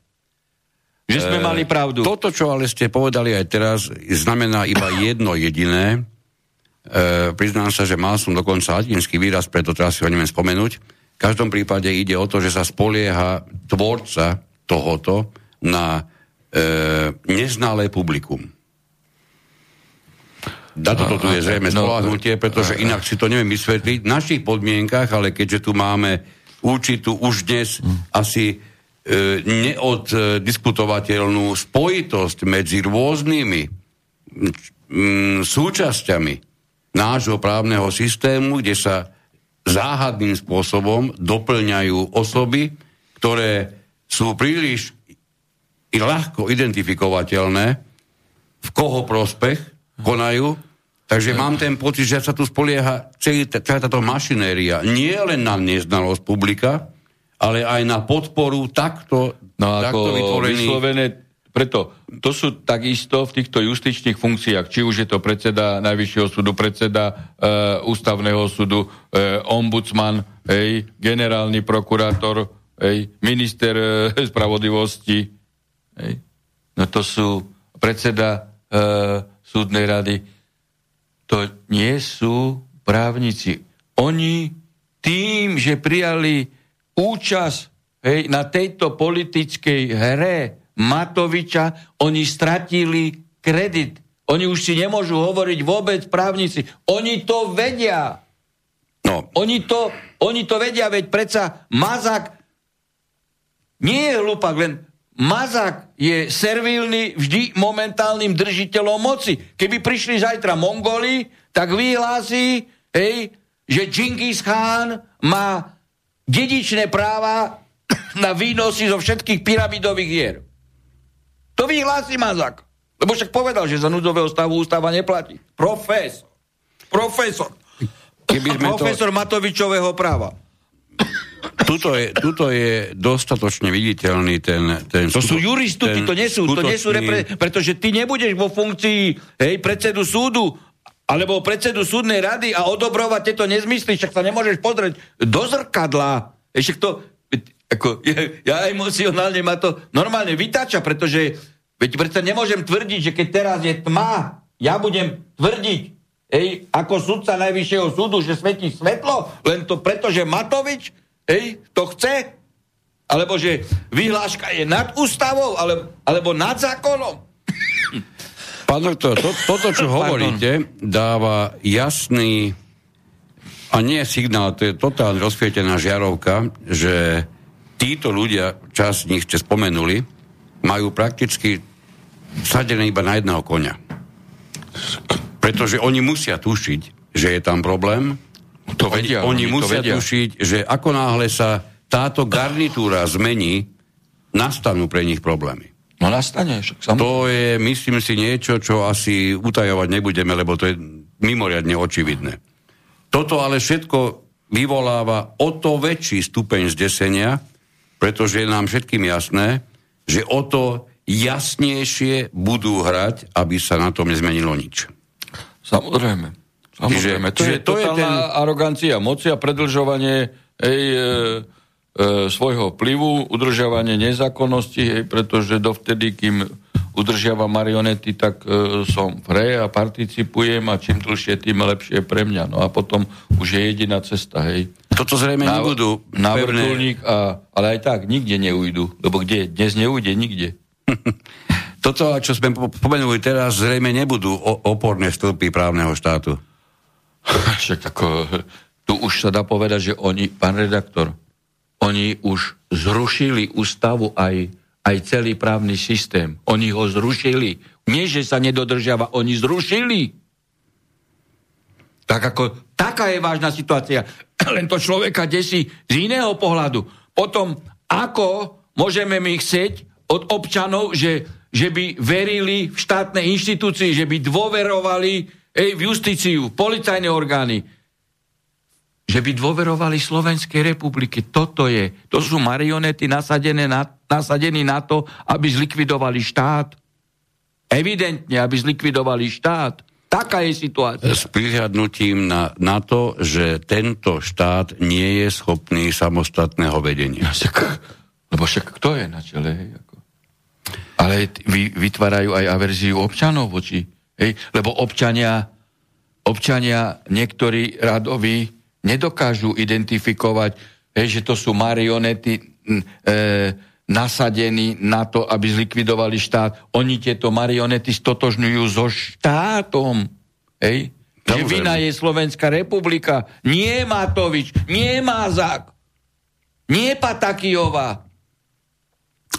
Že sme e, mali pravdu. Toto, čo ale ste povedali aj teraz, znamená iba jedno jediné. E, priznám sa, že mal som dokonca latinský výraz, preto teraz si ho neviem spomenúť. V každom prípade ide o to, že sa spolieha tvorca tohoto na e, neznalé publikum. Na toto tu je zrejme no, spolahnutie, pretože inak si to neviem vysvetliť. V našich podmienkach, ale keďže tu máme určitú už dnes hm. asi neoddiskutovateľnú spojitosť medzi rôznymi súčasťami nášho právneho systému, kde sa záhadným spôsobom doplňajú osoby, ktoré sú príliš i ľahko identifikovateľné, v koho prospech konajú. Takže mám ten pocit, že sa tu spolieha celá táto mašinéria nie len na neznalosť publika, ale aj na podporu takto, no takto vytvorených... Vyslovené, preto to sú takisto v týchto justičných funkciách, či už je to predseda Najvyššieho súdu, predseda e, Ústavného súdu, e, ombudsman, hej, generálny prokurátor, hej, minister e, spravodlivosti, hej, no to sú predseda e, súdnej rady, to nie sú právnici. Oni tým, že prijali účasť hej, na tejto politickej hre Matoviča, oni stratili kredit. Oni už si nemôžu hovoriť vôbec právnici. Oni to vedia. No. Oni, to, oni to vedia, veď predsa Mazak nie je hlupak, len Mazak je servilný vždy momentálnym držiteľom moci. Keby prišli zajtra Mongoli, tak vyhlási, hej, že Džingis Khan má dedičné práva na výnosy zo všetkých pyramidových hier. To vyhlási Mazak. Lebo však povedal, že za núdzového stavu ústava neplatí. Profesor. Profesor. Keby sme Profesor to... Matovičového práva. Tuto je, tuto je dostatočne viditeľný ten... ten to sú juristi, to nie sú, skutočný... to nie sú repre, pretože ty nebudeš vo funkcii hej, predsedu súdu alebo predsedu súdnej rady a odobrovať tieto nezmysly, však sa nemôžeš pozrieť do zrkadla. Ešte to, ako, ja, ja emocionálne ma to normálne vytáča, pretože veď preto nemôžem tvrdiť, že keď teraz je tma, ja budem tvrdiť, Ej, ako sudca Najvyššieho súdu, že svetí svetlo, len to preto, že Matovič ej, to chce, alebo že vyhláška je nad ústavou, alebo, alebo nad zákonom. Pán doktor, to, toto, čo hovoríte, dáva jasný a nie signál, to je totálne rozsvietená žiarovka, že títo ľudia, čas z nich ste spomenuli, majú prakticky sadené iba na jedného konia. Pretože oni musia tušiť, že je tam problém. To vedia. Oni, oni, oni musia vedia. tušiť, že ako náhle sa táto garnitúra zmení, nastanú pre nich problémy. No nastane. Však To je, myslím si, niečo, čo asi utajovať nebudeme, lebo to je mimoriadne očividné. Toto ale všetko vyvoláva o to väčší stupeň zdesenia, pretože je nám všetkým jasné, že o to jasnejšie budú hrať, aby sa na tom nezmenilo nič. Samozrejme. Samozrejme. Čiže, to čiže je to je ten... arogancia moci a predlžovanie ej, e, svojho vplyvu, udržiavanie nezákonnosti, hej, pretože dovtedy, kým udržiava marionety, tak e, som v hre a participujem a čím dlhšie, tým lepšie pre mňa. No a potom už je jediná cesta, hej. Toto zrejme na, nebudú Na vrtulník, a, ale aj tak nikde neujdu, lebo kde? Dnes neujde nikde. Toto, čo sme pomenuli teraz, zrejme nebudú oporné stĺpy právneho štátu. Však tako, tu už sa dá povedať, že oni, pán redaktor, oni už zrušili ústavu aj, aj celý právny systém. Oni ho zrušili. Nie, že sa nedodržiava, oni zrušili. Tak ako, taká je vážna situácia. Len to človeka desí z iného pohľadu. Potom, ako môžeme my chcieť od občanov, že že by verili v štátne inštitúcie, že by dôverovali ej, v justíciu, v policajné orgány, že by dôverovali Slovenskej republike. Toto je. To sú marionety nasadené na, nasadené na to, aby zlikvidovali štát. Evidentne, aby zlikvidovali štát. Taká je situácia. S prihľadnutím na, na to, že tento štát nie je schopný samostatného vedenia. Lebo však kto je na čele? Ale vy, vytvárajú aj averziu občanov voči. Hej? Lebo občania, občania niektorí radoví nedokážu identifikovať, hej, že to sú marionety e, nasadení na to, aby zlikvidovali štát. Oni tieto marionety stotožňujú so štátom. Hej? Že vina je Slovenská republika, nie Matovič, nie Mazák, nie Patakijová.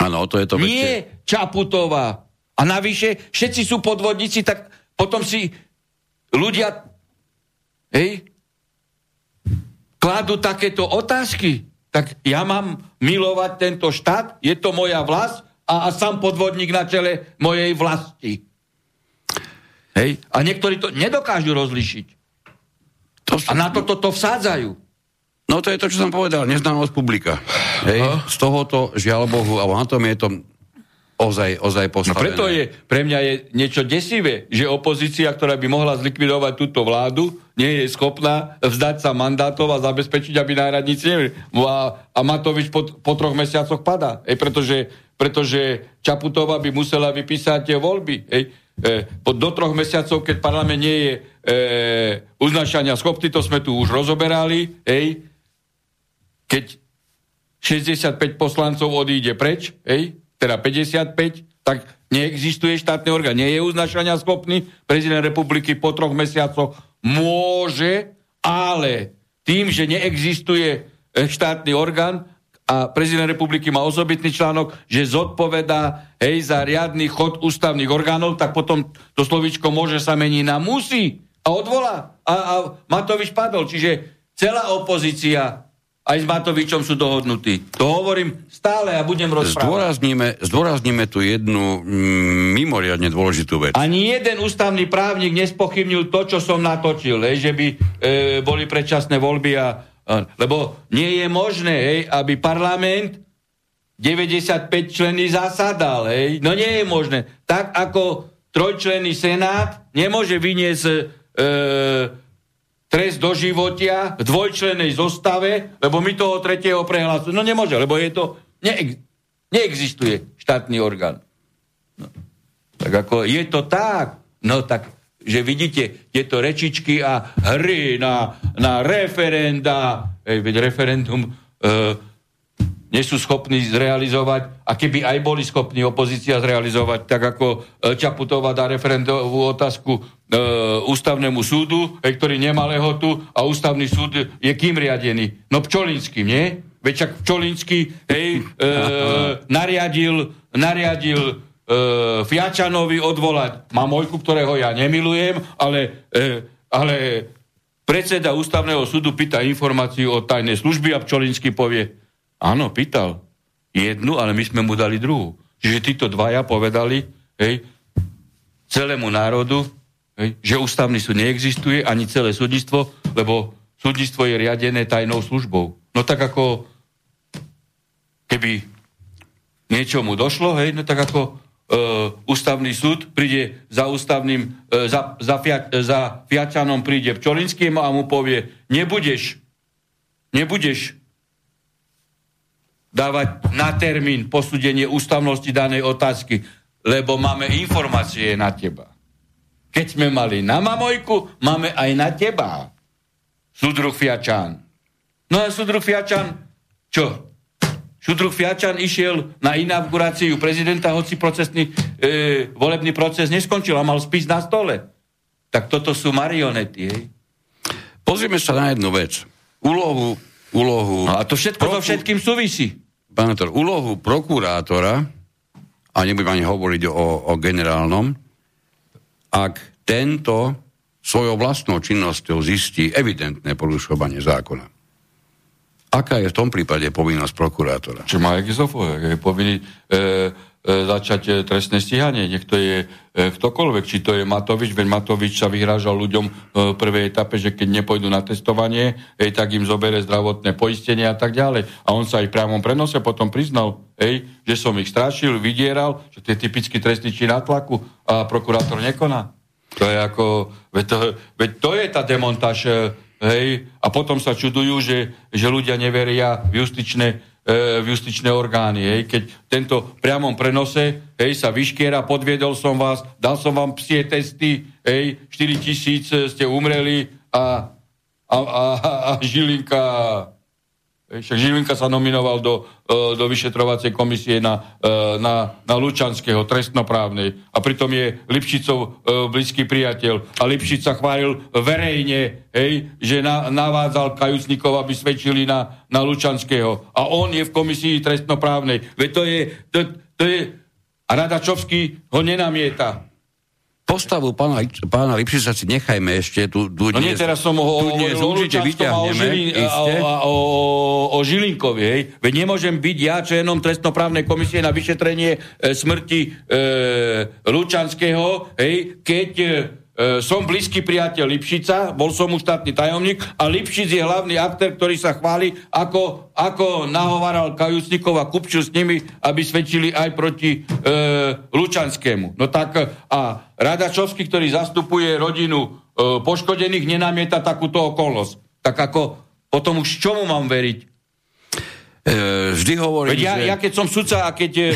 Áno, to je to Nie väčšie. Čaputová. A navyše, všetci sú podvodníci, tak potom si ľudia hej, kladú takéto otázky. Tak ja mám milovať tento štát, je to moja vlast a, a sám podvodník na čele mojej vlasti. Hej? A niektorí to nedokážu rozlišiť. To a na toto to, to vsádzajú. No to je to, čo som povedal, neznámosť publika. Hej? Z tohoto, žiaľ Bohu, alebo na tom je to ozaj, ozaj postavené. No preto je, pre mňa je niečo desivé, že opozícia, ktorá by mohla zlikvidovať túto vládu, nie je schopná vzdať sa mandátov a zabezpečiť, aby náhradníci neviem. A, a Matovič po, po troch mesiacoch padá. Ej, pretože, pretože Čaputová by musela vypísať tie voľby. Ej. E, po, do troch mesiacov, keď parlament nie je e, uznašania schopný, to sme tu už rozoberali, ej, keď 65 poslancov odíde preč, ej, teda 55, tak neexistuje štátny orgán, nie je uznašania schopný, prezident republiky po troch mesiacoch môže, ale tým, že neexistuje e, štátny orgán a prezident republiky má osobitný článok, že zodpovedá hej, za riadny chod ústavných orgánov, tak potom to slovičko môže sa meniť na musí a odvolá. A, a Matovič padol. Čiže celá opozícia aj s Matovičom sú dohodnutí. To hovorím stále a budem rozprávať. Zdôrazníme, zdôrazníme tu jednu mm, mimoriadne dôležitú vec. Ani jeden ústavný právnik nespochybnil to, čo som natočil, hej, že by e, boli predčasné voľby a, a... Lebo nie je možné, hej, aby parlament 95 členy zasadal, hej. No nie je možné. Tak ako trojčlenný senát nemôže vyniesť e, trest do životia v dvojčlenej zostave, lebo my toho tretieho prehlasujeme. No nemôže, lebo je to, neex, neexistuje štátny orgán. No. Tak ako je to tak, no tak, že vidíte tieto rečičky a hry na, na referenda, veď referendum e, nie sú schopní zrealizovať a keby aj boli schopní opozícia zrealizovať, tak ako e, Čaputová dá referendovú otázku e, ústavnému súdu, e, ktorý nemá lehotu a ústavný súd je kým riadený? No Pčolinským, nie? Veď čak Pčolinský hej, e, nariadil, nariadil e, Fiačanovi odvolať Mamojku, ktorého ja nemilujem, ale, e, ale predseda ústavného súdu pýta informáciu o tajnej služby a Pčolinský povie, Áno, pýtal. Jednu, ale my sme mu dali druhú. Čiže títo dvaja povedali hej, celému národu, hej, že ústavný súd neexistuje, ani celé súdnictvo, lebo súdnictvo je riadené tajnou službou. No tak ako keby niečomu došlo, hej, no tak ako e, ústavný súd príde za ústavným, e, za, za, fia, e, za Fiačanom príde Pčolinským a mu povie, nebudeš, nebudeš dávať na termín posúdenie ústavnosti danej otázky, lebo máme informácie na teba. Keď sme mali na Mamojku, máme aj na teba. Sudruh Fiačan. No a Sudruh Fiačan, čo? Sudruh Fiačan išiel na inauguráciu prezidenta, hoci procesný, e, volebný proces neskončil a mal spis na stole. Tak toto sú marionety, hej? Pozrieme sa na jednu vec. Úlohu, úlohu... No a to všetko so všetkým súvisí pán Tor, úlohu prokurátora, a nebudem ani hovoriť o, o generálnom, ak tento svojou vlastnou činnosťou zistí evidentné porušovanie zákona. Aká je v tom prípade povinnosť prokurátora? Čo má exofo, je povinný e, E, začať e, trestné stíhanie. Nech to je e, ktokoľvek, či to je Matovič, veď Matovič sa vyhrážal ľuďom v prvej etape, že keď nepôjdu na testovanie, ej, tak im zobere zdravotné poistenie a tak ďalej. A on sa aj priamom prenose potom priznal, ej, že som ich strašil, vydieral, že to je typický trestný čin tlaku a prokurátor nekoná. To je ako, veď to, veď to je tá demontáž, hej, a potom sa čudujú, že, že ľudia neveria v justičné E, v justičné orgány. Hej. Keď tento priamom prenose hej, sa vyškiera, podviedol som vás, dal som vám psie testy, hej, 4 tisíc ste umreli a, a, a, a Žilinka však Žilinka sa nominoval do, e, do vyšetrovacej komisie na, e, na, na Lučanského, trestnoprávnej. A pritom je Lipšicov e, blízky priateľ. A Lipšic sa chválil verejne, hej, že na, navádzal kajúcnikov, aby svedčili na, na Lučanského. A on je v komisii trestnoprávnej. Veď to je... To, to je a Radačovský ho nenamieta postavu pána, pána Lipšica si nechajme ešte tu, tu no dnes, nie, teraz som ho dnes určite vyťahneme. O, Žilin, o, o, o, o Žilinkovi, hej. Veď nemôžem byť ja členom trestnoprávnej komisie na vyšetrenie e, smrti e, Lučanského, hej, keď e, e, som blízky priateľ Lipšica, bol som mu štátny tajomník a Lipšic je hlavný aktér, ktorý sa chváli, ako, ako nahovaral Kajúcnikov a kupčil s nimi, aby svedčili aj proti e, Lučanskému. No tak a Radačovský, ktorý zastupuje rodinu e, poškodených, nenamieta takúto okolnosť. Tak ako potom už čomu mám veriť? E, vždy hovorím, Veď ja, že... ja keď som sudca a keď e,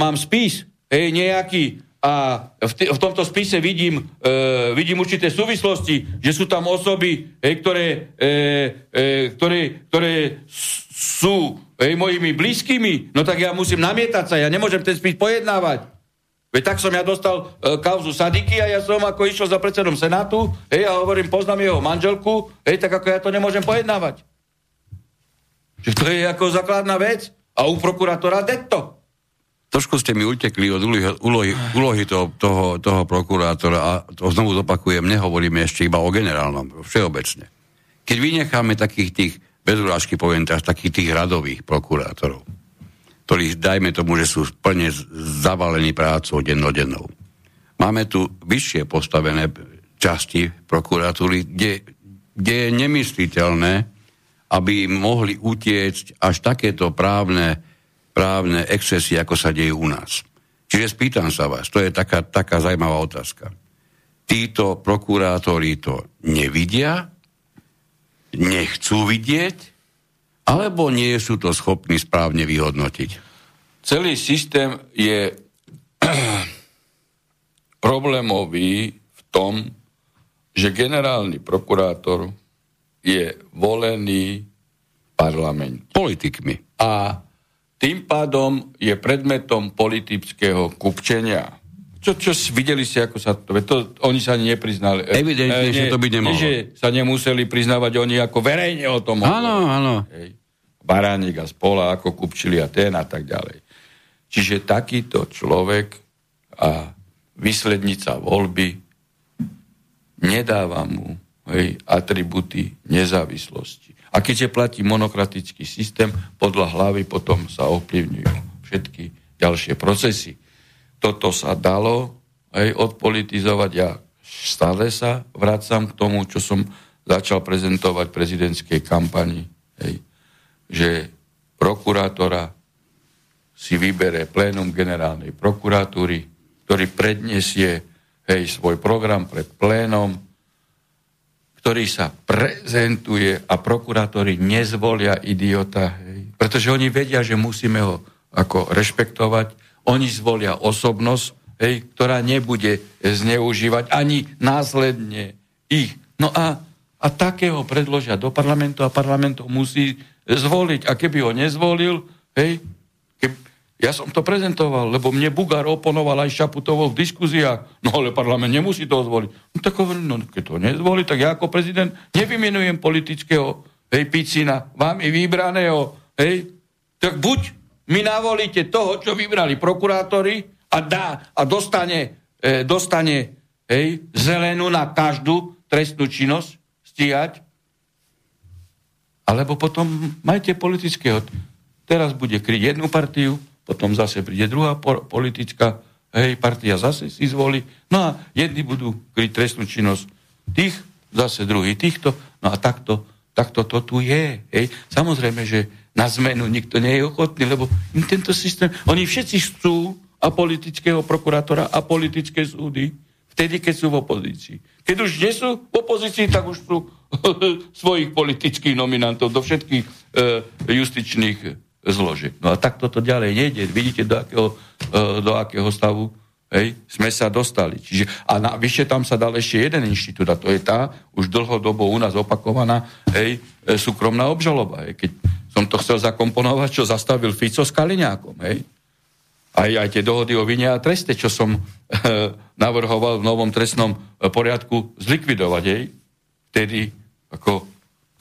mám spis, hej, nejaký, a v, t- v tomto spise vidím, e, vidím určité súvislosti, že sú tam osoby, e, ktoré, e, e, ktoré, ktoré sú e, mojimi blízkymi, no tak ja musím namietať sa, ja nemôžem ten spis pojednávať. Veď tak som ja dostal e, kauzu Sadiky a ja som ako išiel za predsedom Senátu, hej, a hovorím, poznám jeho manželku, hej, tak ako ja to nemôžem pojednávať. Že to je ako základná vec. A u prokurátora detto. Trošku ste mi utekli od úlohy, úlohy, úlohy toho, toho, toho prokurátora a to znovu zopakujem, nehovoríme ešte iba o generálnom, všeobecne. Keď vynecháme takých tých, bez urážky poviem teraz, takých tých radových prokurátorov, ktorých dajme tomu, že sú plne zavalení prácou dennodennou. Máme tu vyššie postavené časti prokuratúry, kde, kde je nemysliteľné, aby mohli utiecť až takéto právne právne excesy, ako sa dejú u nás. Čiže spýtam sa vás, to je taká, taká zaujímavá otázka. Títo prokurátori to nevidia, nechcú vidieť, alebo nie sú to schopní správne vyhodnotiť? Celý systém je problémový v tom, že generálny prokurátor je volený parlament. Politikmi. A tým pádom je predmetom politického kupčenia. Čo, čo videli si, ako sa to... to oni sa ani nepriznali. Evidentne, e, že to by nemohlo. že sa nemuseli priznávať oni ako verejne o tom. Áno, áno. Baránik a spola, ako kupčili a ten a tak ďalej. Čiže takýto človek a výslednica voľby nedáva mu hej, atributy nezávislosti. A keďže platí monokratický systém, podľa hlavy potom sa ovplyvňujú všetky ďalšie procesy. Toto sa dalo aj odpolitizovať. Ja stále sa vracam k tomu, čo som začal prezentovať v prezidentskej kampani, hej, že prokurátora si vybere plénum generálnej prokuratúry, ktorý predniesie hej, svoj program pred plénom, ktorý sa prezentuje a prokurátori nezvolia idiota, hej. pretože oni vedia, že musíme ho ako rešpektovať. Oni zvolia osobnosť, hej, ktorá nebude zneužívať ani následne ich. No a, a takého predložia do parlamentu a parlament ho musí zvoliť. A keby ho nezvolil, hej, ja som to prezentoval, lebo mne Bugár oponoval aj Šaputovo v diskuziách. No ale parlament nemusí to zvoliť. No tak hovorím, no keď to nezvolí, tak ja ako prezident nevymenujem politického hej, picina, vám je vybraného, hej, tak buď mi navolíte toho, čo vybrali prokurátori a dá a dostane, e, dostane hej, zelenú na každú trestnú činnosť stíhať, alebo potom majte politického. Teraz bude kryť jednu partiu, potom zase príde druhá politická hej, partia zase si zvolí, no a jedni budú kryť trestnú činnosť tých, zase druhý týchto, no a takto, takto to tu je. Hej. Samozrejme, že na zmenu nikto nie je ochotný, lebo im tento systém, oni všetci chcú a politického prokurátora a politické súdy, vtedy, keď sú v opozícii. Keď už nie sú v opozícii, tak už sú svojich politických nominantov do všetkých e, justičných zložiek. No a tak toto ďalej nejde. Vidíte, do akého, e, do akého stavu hej, sme sa dostali. Čiže, a navyše tam sa dal ešte jeden inštitút, a to je tá už dlhodobo u nás opakovaná hej, e, súkromná obžaloba. Hej. Keď som to chcel zakomponovať, čo zastavil Fico s Kaliňákom. Hej. Aj, aj tie dohody o vine a treste, čo som e, navrhoval v novom trestnom poriadku zlikvidovať. Hej. Vtedy ako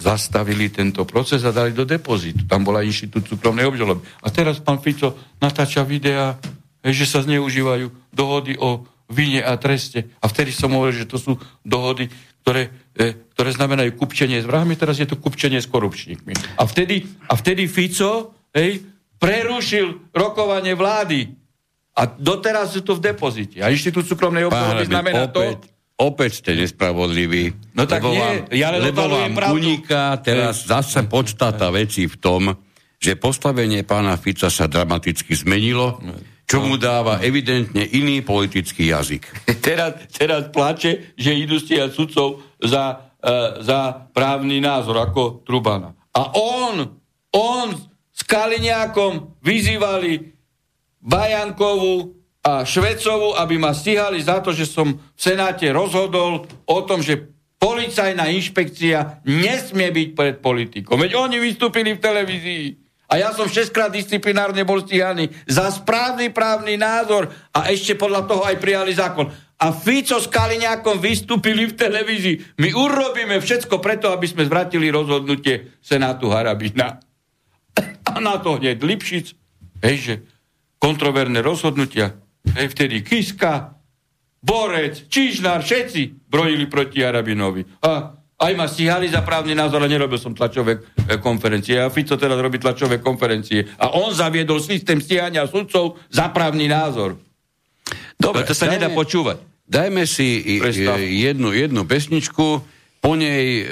zastavili tento proces a dali do depozitu. Tam bola inštitút súkromnej obžaloby. A teraz pán Fico natáča videa, že sa zneužívajú dohody o vine a treste. A vtedy som hovoril, že to sú dohody, ktoré, e, ktoré znamenajú kupčenie s vrahmi, teraz je to kupčenie s korupčníkmi. A vtedy, a vtedy Fico hej, prerušil rokovanie vlády. A doteraz sú to v depozite. A inštitút súkromnej obžaloby znamená opäť. to, opäť ste nespravodliví. No tak lebo nie, vám, ja len lebo vám pravdu. uniká teraz zase podstata veci v tom, že postavenie pána Fica sa dramaticky zmenilo, čo mu dáva evidentne iný politický jazyk. Teraz, teraz plače, že idú stíhať sudcov za, uh, za právny názor ako Trubana. A on, on s Kaliňákom vyzývali Bajankovú a Švecovu, aby ma stíhali za to, že som v Senáte rozhodol o tom, že policajná inšpekcia nesmie byť pred politikom. Veď oni vystúpili v televízii. A ja som šestkrát disciplinárne bol stíhaný za správny právny názor a ešte podľa toho aj prijali zákon. A Fico s Kaliňákom vystúpili v televízii. My urobíme všetko preto, aby sme zvratili rozhodnutie Senátu Harabina. A na to hneď Lipšic, hej, že kontroverné rozhodnutia, hej, vtedy Kiska, Borec, Čižnár, všetci brojili proti Harabinovi. A aj ma stíhali za právny názor a nerobil som tlačové e, konferencie. A Fico teraz robí tlačové konferencie. A on zaviedol systém stíhania sudcov za právny názor. Dobre, to sa dajme- nedá počúvať. Dajme si Prestav. i- jednu, jednu pesničku, po nej e,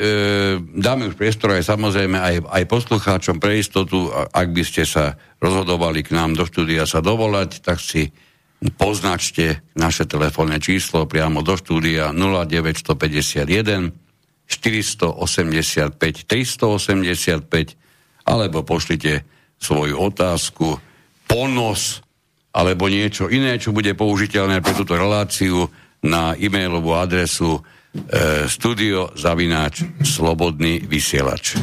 dáme už priestor aj samozrejme aj, aj poslucháčom pre istotu, ak by ste sa rozhodovali k nám do štúdia sa dovolať, tak si poznačte naše telefónne číslo priamo do štúdia 0951 485 385 alebo pošlite svoju otázku, ponos alebo niečo iné, čo bude použiteľné pre túto reláciu na e-mailovú adresu e, studio zavináč slobodný vysielač.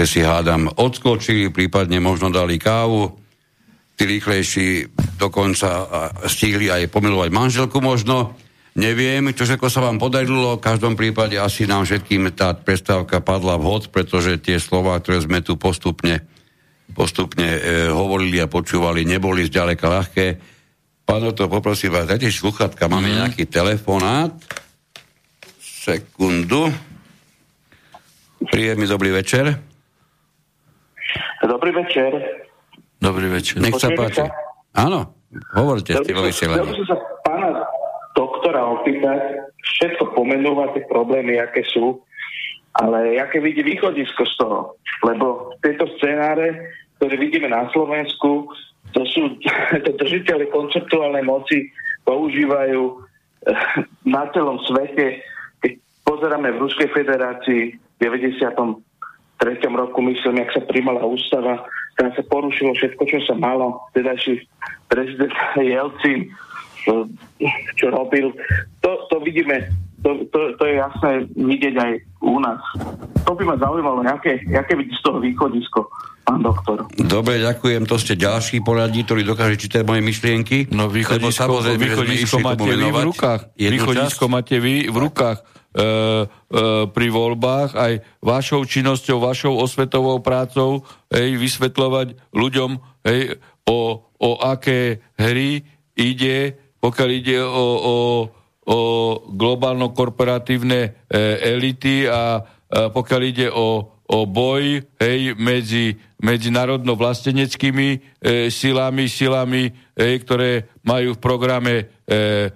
Ste si hádam odskočili, prípadne možno dali kávu, tí rýchlejší dokonca stihli aj pomilovať manželku možno. Neviem, čo všetko sa vám podarilo, v každom prípade asi nám všetkým tá prestávka padla vhod, pretože tie slova, ktoré sme tu postupne, postupne e, hovorili a počúvali, neboli zďaleka ľahké. Pán to poprosím vás, dajte sluchatka, máme mm. nejaký telefonát. Sekundu. Príjemný dobrý večer. Dobrý večer. Dobrý večer. Nech sa páči. Áno, hovorte ste vo vysielaní. Chcel sa pána doktora opýtať, všetko pomenúva tie problémy, aké sú, ale aké vidí východisko z toho. Lebo tieto scenáre, ktoré vidíme na Slovensku, to sú to držiteľe konceptuálnej moci, používajú eh, na celom svete. Keď pozeráme v Ruskej federácii v 93. roku, myslím, jak sa primala ústava, tam sa porušilo všetko, čo sa malo. Tedajší prezident Jelcin, čo robil. To, to vidíme, to, to, to je jasné vidieť aj u nás. To by ma zaujímalo, aké, aké vidí z toho východisko, pán doktor. Dobre, ďakujem, to ste ďalší poradí, ktorý dokáže čítať moje myšlienky. No východisko, východisko máte vy v rukách. Východisko máte vy v rukách e, e, pri voľbách aj vašou činnosťou, vašou osvetovou prácou hej, vysvetľovať ľuďom, hej, o, o aké hry ide, pokiaľ ide o, o, o globálno-korporatívne e, elity a, a pokiaľ ide o, o boj hej, medzi, medzi národno-vlasteneckými e, silami, silami, hej, ktoré majú v programe e,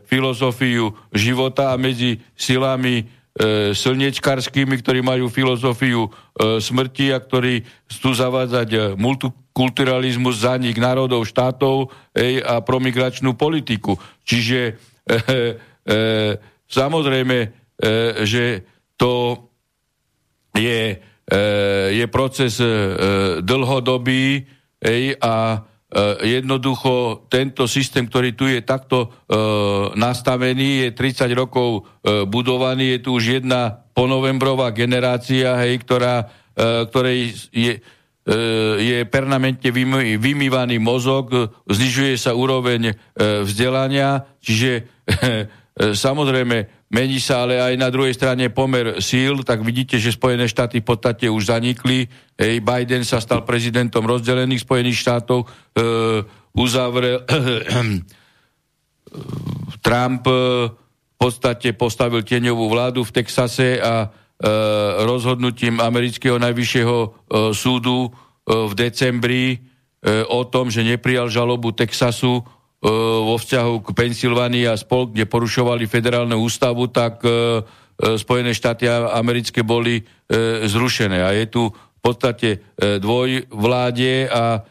filozofiu života a medzi silami e, slnečkarskými, ktorí majú filozofiu e, smrti a ktorí chcú zavádzať e, multikulturalizmus, zanik národov, štátov e, a promigračnú politiku. Čiže e, e, samozrejme, e, že to je, e, je proces e, dlhodobý e, a jednoducho tento systém, ktorý tu je takto e, nastavený, je 30 rokov e, budovaný, je tu už jedna ponovembrová generácia, hej, ktorá, e, ktorej je, e, je permanentne vymý, vymývaný mozog, znižuje sa úroveň e, vzdelania, čiže e, samozrejme Mení sa ale aj na druhej strane pomer síl, tak vidíte, že Spojené štáty v podstate už zanikli. Hej, Biden sa stal prezidentom rozdelených Spojených štátov, e, uzavrel Trump e, v podstate postavil tieňovú vládu v Texase a e, rozhodnutím amerického najvyššieho e, súdu e, v decembri e, o tom, že neprijal žalobu Texasu E, vo vzťahu k Pensylvánii a spol, kde porušovali federálnu ústavu, tak e, e, Spojené štáty americké boli zrušené. A je tu v podstate dvojvláde a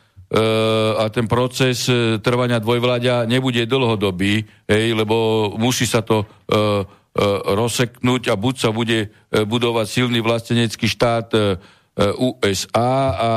a ten proces trvania dvojvláďa nebude dlhodobý, hej, lebo musí sa to rozseknúť a buď sa bude budovať silný vlastenecký štát USA a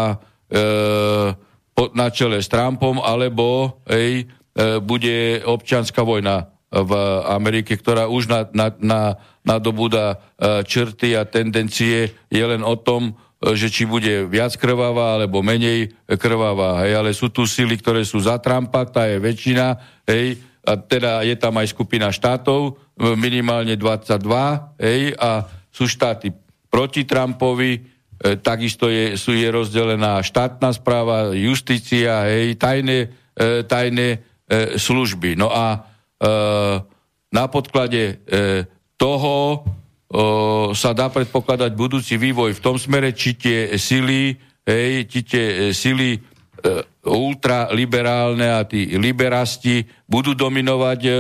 na čele s Trumpom, alebo hej, E, bude občianská vojna v Amerike, ktorá už na, na, na, nadobúda e, črty a tendencie. Je len o tom, e, že či bude viac krvavá alebo menej krvavá. Hej, ale sú tu sily, ktoré sú za Trumpa, tá je väčšina, hej, a teda je tam aj skupina štátov, minimálne 22, hej, a sú štáty proti Trumpovi, e, takisto je, sú je rozdelená štátna správa, justícia, hej, tajné, e, tajné e, služby. No a e, na podklade e, toho e, sa dá predpokladať budúci vývoj v tom smere, či tie sily, hej, či tie e, sily e, ultraliberálne a tí liberasti budú dominovať e,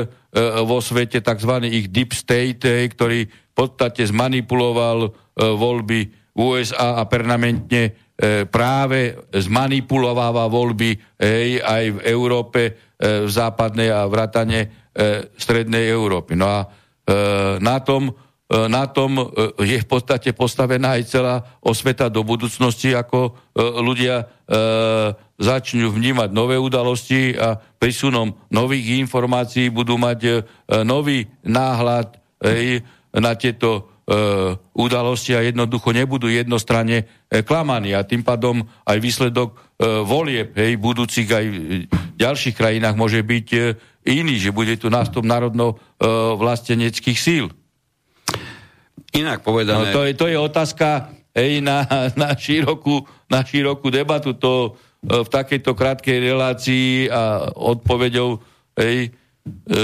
vo svete tzv. ich deep state, hej, ktorý v podstate zmanipuloval e, voľby USA a permanentne E, práve zmanipulováva voľby hej, aj v Európe, e, v západnej a vrátane e, strednej Európy. No a na tom, na tom je v podstate postavená aj celá osveta do budúcnosti, ako ľudia začnú vnímať nové udalosti a prísunom nových informácií budú mať nový náhľad na tieto udalosti a jednoducho nebudú jednostranne e, klamaní a tým pádom aj výsledok e, volieb hej, budúcich aj ďalších krajinách môže byť e, iný, že bude tu nástup národno e, síl. Inak povedané... No, to, je, to je otázka hej, na, na, širokú, na širokú debatu. To e, v takejto krátkej relácii a odpovedou hej, e,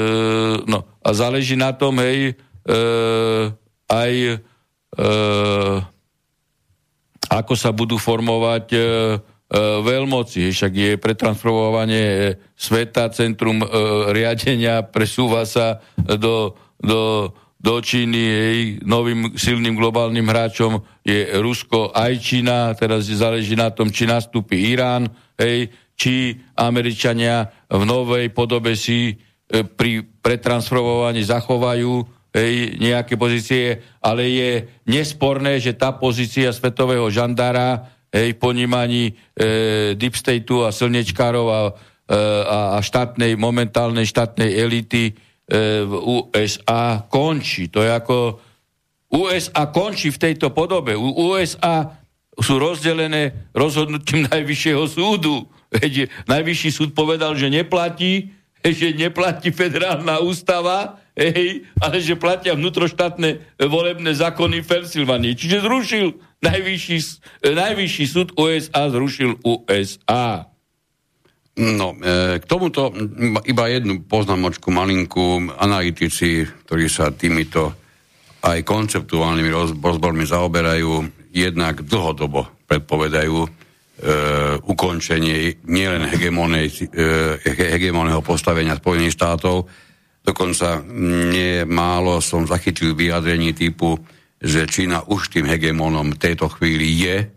no, a záleží na tom, hej, e, aj e, ako sa budú formovať e, veľmoci. Však je pretransformovanie e, sveta, centrum e, riadenia presúva sa do, do, do Číny. Jej novým silným globálnym hráčom je Rusko aj Čína. Teraz záleží na tom, či nastúpi Irán, hej, či Američania v novej podobe si e, pri pretransformovaní zachovajú hej, nejaké pozície, ale je nesporné, že tá pozícia svetového žandára hej, ponímaní e, deep stateu a slnečkárov a, e, a štátnej, momentálnej štátnej elity e, v USA končí. To je ako... USA končí v tejto podobe. U USA sú rozdelené rozhodnutím Najvyššieho súdu. Veď Najvyšší súd povedal, že neplatí, že neplatí federálna ústava, hej, ale že platia vnútroštátne volebné zákony v Pensylvánii. Čiže zrušil najvyšší, najvyšší súd USA, zrušil USA. No, e, k tomuto iba jednu poznámočku malinku. Analytici, ktorí sa týmito aj konceptuálnymi rozbormi zaoberajú, jednak dlhodobo predpovedajú e, ukončenie nielen e, hegemónneho postavenia Spojených štátov, Dokonca nie málo som zachytil vyjadrení typu, že Čína už tým hegemónom v tejto chvíli je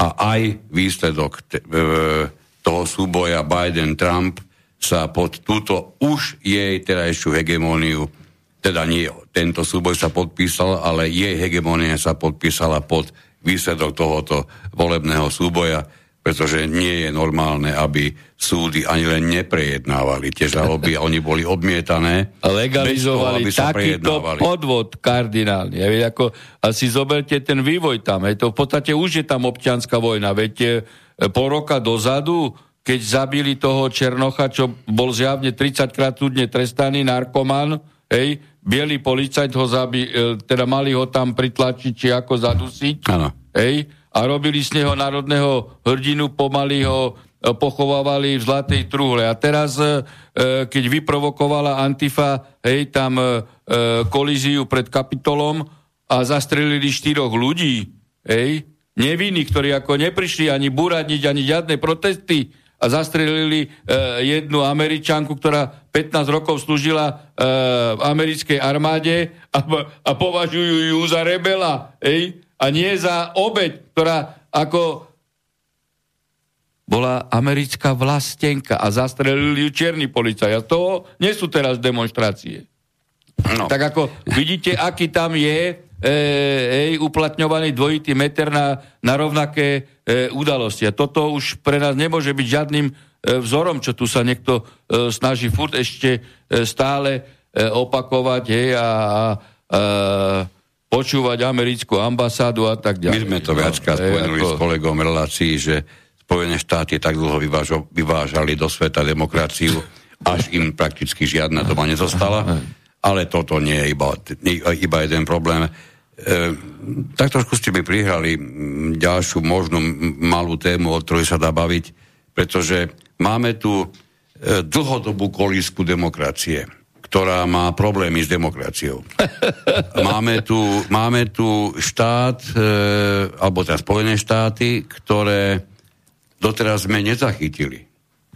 a aj výsledok t- e, toho súboja Biden-Trump sa pod túto už jej terajšiu hegemóniu, teda nie tento súboj sa podpísal, ale jej hegemónia sa podpísala pod výsledok tohoto volebného súboja pretože nie je normálne, aby súdy ani len neprejednávali tie žaloby a oni boli odmietané. Legalizovali toho, takýto podvod kardinálne. Veď ako, a si zoberte ten vývoj tam. Je to v podstate už je tam občianská vojna. Veď e, po roka dozadu, keď zabili toho Černocha, čo bol zjavne 30 krát súdne trestaný narkoman, hej, bielý policajt ho zabi, e, teda mali ho tam pritlačiť, či ako zadusiť. Áno. Hej, a robili z neho národného hrdinu, pomaly ho e, pochovávali v zlatej truhle. A teraz, e, e, keď vyprovokovala Antifa, hej, tam kolíziu pred kapitolom a zastrelili štyroch ľudí, hej, nevinných, ktorí ako neprišli ani buraniť, ani žiadne protesty a zastrelili jednu američanku, ktorá 15 rokov slúžila v americkej armáde a, a považujú ju za rebela, hej, a nie za obeď, ktorá ako bola americká vlastenka a zastrelili ju čierny policaj. A toho nie sú teraz demonstrácie. No. Tak ako vidíte, aký tam je e, e, uplatňovaný dvojitý meter na, na rovnaké e, udalosti. A toto už pre nás nemôže byť žiadnym e, vzorom, čo tu sa niekto e, snaží furt ešte e, stále e, opakovať hej, a, a e, počúvať americkú ambasádu a tak ďalej. My sme to viackrát no, spomenuli ako... s kolegom v relácii, že Spojené štáty tak dlho vyvážo, vyvážali do sveta demokraciu, až im prakticky žiadna doma nezostala. Ale toto nie je iba, iba jeden problém. E, tak trošku ste mi prihrali ďalšiu možnú malú tému, o ktorej sa dá baviť, pretože máme tu e, dlhodobú kolísku demokracie ktorá má problémy s demokraciou. máme, tu, máme tu štát, e, alebo teda Spojené štáty, ktoré doteraz sme nezachytili.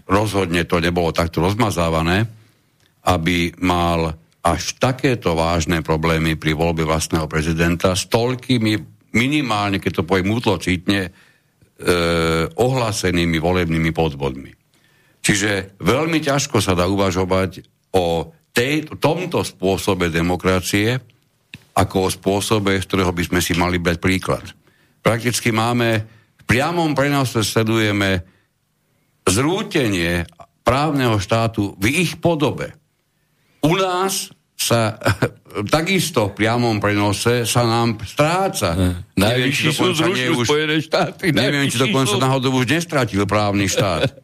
Rozhodne to nebolo takto rozmazávané, aby mal až takéto vážne problémy pri voľbe vlastného prezidenta s toľkými, minimálne, keď to poviem útlocitne, e, ohlásenými volebnými podvodmi. Čiže veľmi ťažko sa dá uvažovať o tej, tomto spôsobe demokracie ako o spôsobe, z ktorého by sme si mali brať príklad. Prakticky máme, v priamom prenose sledujeme zrútenie právneho štátu v ich podobe. U nás sa takisto v priamom prenose sa nám stráca. Najvyšší súd zrušil Spojené štáty. Neviem, či dokonca náhodou už nestratil právny štát.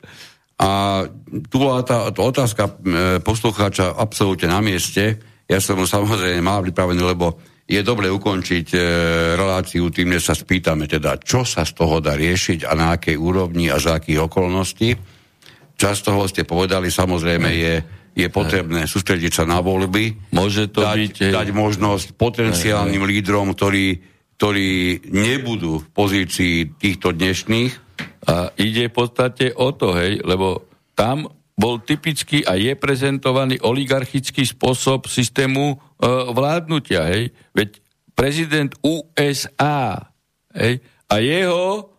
A tu bola tá, tá otázka e, poslucháča absolútne na mieste. Ja som ho samozrejme mal pripravený, lebo je dobre ukončiť e, reláciu tým, že sa spýtame teda, čo sa z toho dá riešiť a na akej úrovni a za akých okolností. Čas toho ste povedali, samozrejme je, je potrebné sústrediť sa na voľby, Môže to dať, byť... hej, dať možnosť potenciálnym lídrom, ktorí, ktorí nebudú v pozícii týchto dnešných, A ide v podstate o to, hej, lebo tam bol typický a je prezentovaný oligarchický spôsob systému e, vládnutia, hej. Veď prezident USA, hej, a jeho,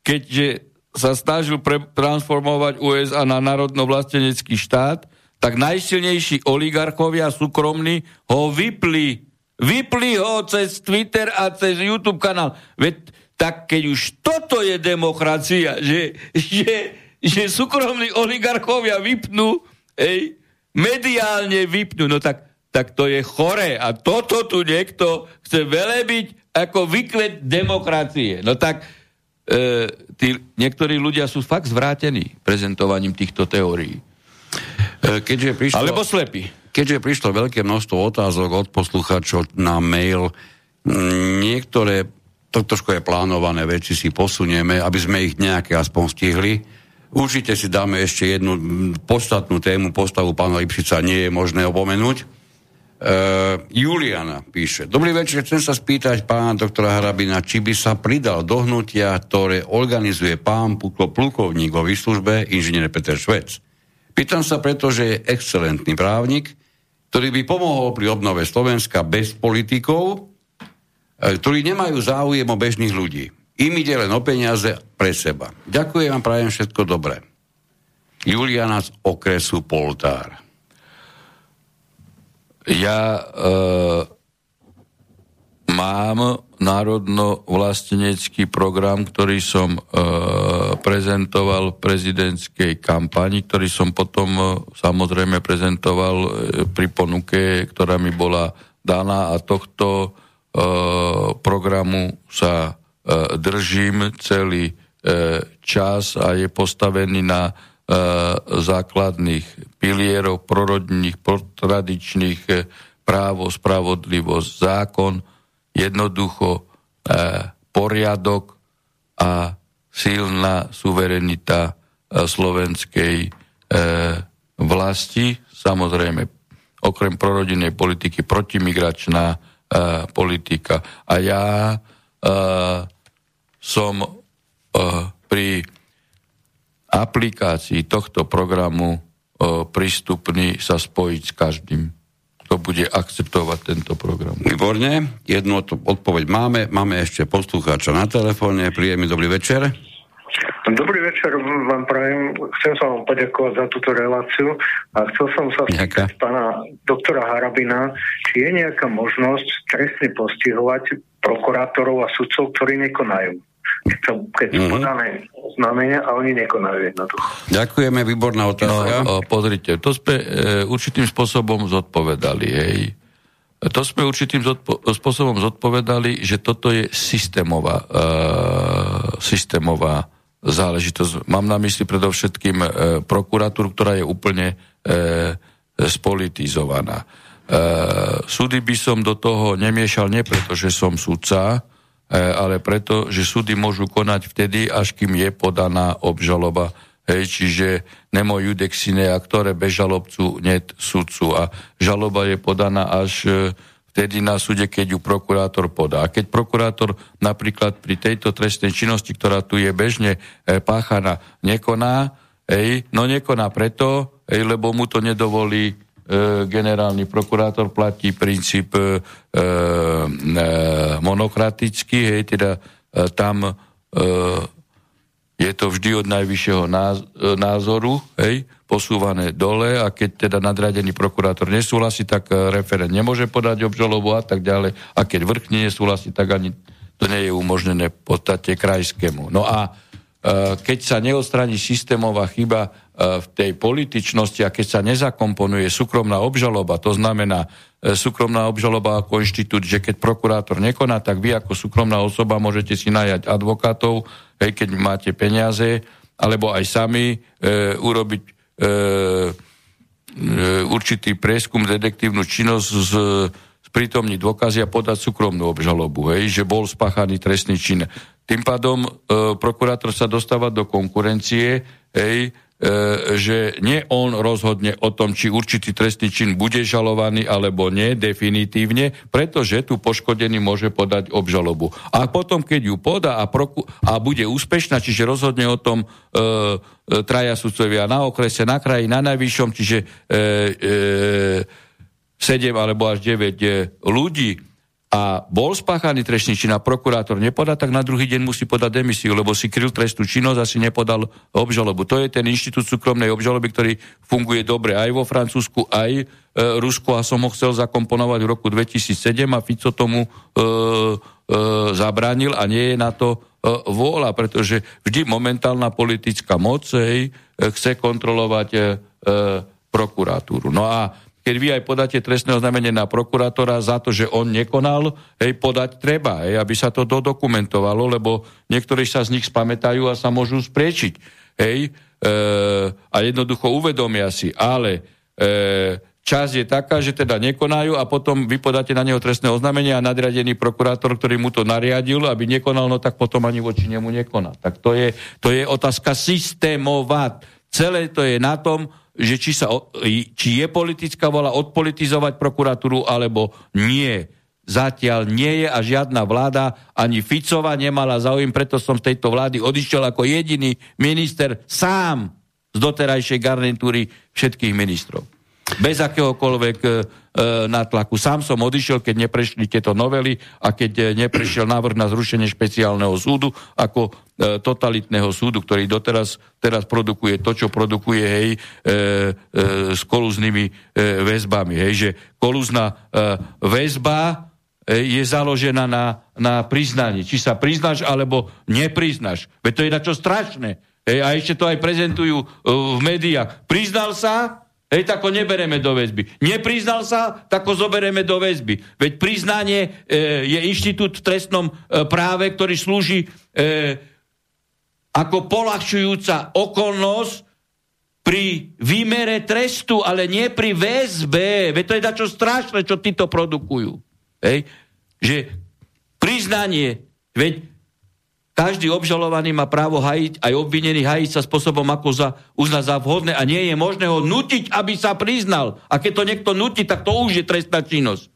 keďže sa snažil pre, transformovať USA na národno-vlastenecký štát, tak najsilnejší oligarchovia súkromní ho vypli. Vypli ho cez Twitter a cez YouTube kanál. Veď tak keď už toto je demokracia, že, že, že súkromní oligarchovia vypnú, ej, mediálne vypnú, no tak, tak to je chore. A toto tu niekto chce velebiť ako vykvet demokracie. No tak e, tí, niektorí ľudia sú fakt zvrátení prezentovaním týchto teórií. e, keďže prišlo... Alebo slepí. Keďže prišlo veľké množstvo otázok od poslucháčov na mail, niektoré, to trošku je plánované veci si posunieme, aby sme ich nejaké aspoň stihli. Určite si dáme ešte jednu podstatnú tému, postavu pána Lipšica nie je možné opomenúť. Uh, Juliana píše. Dobrý večer, chcem sa spýtať pána doktora Harabina, či by sa pridal do hnutia, ktoré organizuje pán Puklo plukovník vo výslužbe, inžinier Peter Švec. Pýtam sa preto, že je excelentný právnik, ktorý by pomohol pri obnove Slovenska bez politikov, ktorí nemajú záujem o bežných ľudí. Im ide len o peniaze pre seba. Ďakujem a prajem všetko dobré. Juliana z okresu Poltár. Ja e, mám národno-vlastenecký program, ktorý som e, prezentoval v prezidentskej kampani, ktorý som potom e, samozrejme prezentoval e, pri ponuke, ktorá mi bola daná a tohto e, programu sa e, držím celý e, čas a je postavený na e, základných pilierov prorodných, tradičných e, právo, spravodlivosť, zákon, jednoducho e, poriadok a silná suverenita e, slovenskej e, vlasti, samozrejme okrem prorodinnej politiky protimigračná e, politika. A ja e, som e, pri aplikácii tohto programu e, prístupný sa spojiť s každým, kto bude akceptovať tento program. Výborne, jednu od- odpoveď máme. Máme ešte poslucháča na telefóne. Príjemný dobrý večer. Dobrý večer vám prajem. Chcem sa vám poďakovať za túto reláciu a chcel som sa spýtať pána doktora Harabina, či je nejaká možnosť trestne postihovať prokurátorov a sudcov, ktorí nekonajú. Keď sú Mhm. podané znamenia a oni nekonajú jednoducho. Ďakujeme, výborná No, otázka. o, pozrite, to sme e, určitým spôsobom zodpovedali, hej. To sme určitým zodpo- spôsobom zodpovedali, že toto je systémová, e, systémová záležitosť. Mám na mysli predovšetkým e, prokuratúru, ktorá je úplne e, spolitizovaná. E, súdy by som do toho nemiešal nie preto, že som sudca, e, ale preto, že súdy môžu konať vtedy, až kým je podaná obžaloba. Hej, čiže nemo judex sine actore bez žalobcu net sudcu. A žaloba je podaná až e, vtedy na súde, keď ju prokurátor podá. A keď prokurátor napríklad pri tejto trestnej činnosti, ktorá tu je bežne e, páchaná, nekoná, ej, no nekoná preto, ej, lebo mu to nedovolí e, generálny prokurátor, platí princíp e, e, monokratický, hej, teda e, tam e, je to vždy od najvyššieho e, názoru, hej, posúvané dole a keď teda nadradený prokurátor nesúhlasí, tak e, referent nemôže podať obžalobu a tak ďalej. A keď vrchne nesúhlasí, tak ani to nie je umožnené v podstate krajskému. No a keď sa neodstraní systémová chyba v tej političnosti a keď sa nezakomponuje súkromná obžaloba, to znamená súkromná obžaloba ako inštitút, že keď prokurátor nekoná, tak vy ako súkromná osoba môžete si najať advokátov, hej, keď máte peniaze, alebo aj sami e, urobiť e, e, určitý prieskum, detektívnu činnosť z, sprítomniť dôkazy a podať súkromnú obžalobu, hej, že bol spáchaný trestný čin. Tým pádom e, prokurátor sa dostáva do konkurencie, hej, že nie on rozhodne o tom, či určitý trestný čin bude žalovaný alebo nie, definitívne, pretože tu poškodený môže podať obžalobu. A potom, keď ju podá a, proku- a bude úspešná, čiže rozhodne o tom e, e, traja sudcovia na okrese, na kraji, na najvyššom, čiže e, e, 7 alebo až 9 e, ľudí a bol spáchaný trestný čin a prokurátor nepodá, tak na druhý deň musí podať demisiu, lebo si kryl trestnú činnosť a si nepodal obžalobu. To je ten inštitút súkromnej obžaloby, ktorý funguje dobre aj vo Francúzsku, aj e, Rusku a som ho chcel zakomponovať v roku 2007 a Fico tomu e, e, zabránil a nie je na to e, vôľa, pretože vždy momentálna politická moc hej, e, chce kontrolovať e, e, prokuratúru. No a keď vy aj podáte trestné oznámenie na prokurátora za to, že on nekonal, hej, podať treba, hej, aby sa to dodokumentovalo, lebo niektorí sa z nich spamätajú a sa môžu spriečiť. Hej, e, a jednoducho uvedomia si, ale e, čas je taká, že teda nekonajú a potom vy podáte na neho trestné oznámenie a nadriadený prokurátor, ktorý mu to nariadil, aby nekonal, no tak potom ani voči nemu nekoná. Tak to je, to je otázka systémová. Celé to je na tom, že či, sa, či je politická vola odpolitizovať prokuratúru, alebo nie. Zatiaľ nie je a žiadna vláda, ani Ficova nemala záujem, preto som z tejto vlády odišiel ako jediný minister sám z doterajšej garnitúry všetkých ministrov. Bez akéhokoľvek e, E, nátlaku. Sám som odišiel, keď neprešli tieto novely a keď e, neprešiel návrh na zrušenie špeciálneho súdu ako totalitného súdu, ktorý doteraz teraz produkuje to, čo produkuje hej, e, e, s kolúznymi e, väzbami. Hej, že kolúzna e, väzba je založená na, na priznaní. Či sa priznáš, alebo nepriznáš. Veď to je na čo strašné. Hej, a ešte to aj prezentujú e, v médiách. Priznal sa, Hej, tak ho nebereme do väzby. Nepriznal sa, tak ho zoberieme do väzby. Veď priznanie e, je inštitút v trestnom e, práve, ktorý slúži e, ako polahčujúca okolnosť pri výmere trestu, ale nie pri väzbe. Veď to je dačo strašné, čo títo produkujú. Hej? Že priznanie, veď každý obžalovaný má právo hajiť, aj obvinený hajiť sa spôsobom, ako za, uzna za vhodné a nie je možné ho nutiť, aby sa priznal. A keď to niekto nutí, tak to už je trestná činnosť.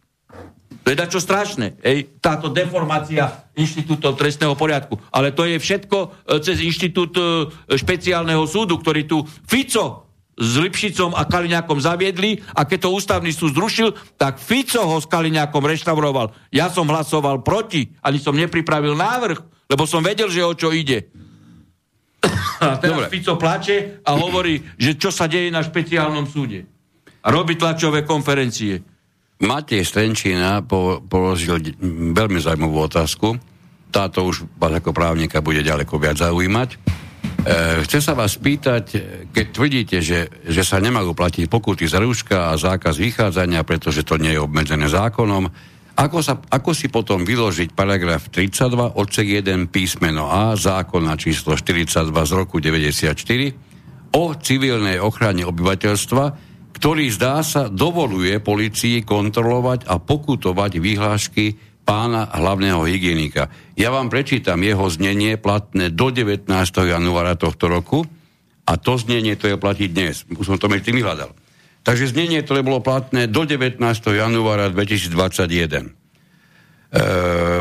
To je dačo strašné, ej, táto deformácia inštitútov trestného poriadku. Ale to je všetko e, cez inštitút e, špeciálneho súdu, ktorý tu Fico s Lipšicom a Kaliňákom zaviedli a keď to ústavný súd zrušil, tak Fico ho s Kaliňákom reštauroval. Ja som hlasoval proti, ani som nepripravil návrh, lebo som vedel, že o čo ide. A teraz Dobre. Fico plače a hovorí, že čo sa deje na špeciálnom súde. A robí tlačové konferencie. Matej Strenčína po, položil veľmi zaujímavú otázku. Táto už vás ako právnika bude ďaleko viac zaujímať. E, chcem sa vás spýtať, keď tvrdíte, že, že sa nemajú platiť pokuty za rúška a zákaz vychádzania, pretože to nie je obmedzené zákonom, ako, sa, ako si potom vyložiť paragraf 32 odsek 1 písmeno A zákona číslo 42 z roku 94 o civilnej ochrane obyvateľstva, ktorý zdá sa dovoluje policii kontrolovať a pokutovať vyhlášky pána hlavného hygienika. Ja vám prečítam jeho znenie platné do 19. januára tohto roku a to znenie to je platiť dnes. Už som to medzi tým vyhľadal. Takže znenie, ktoré bolo platné do 19. januára 2021. E,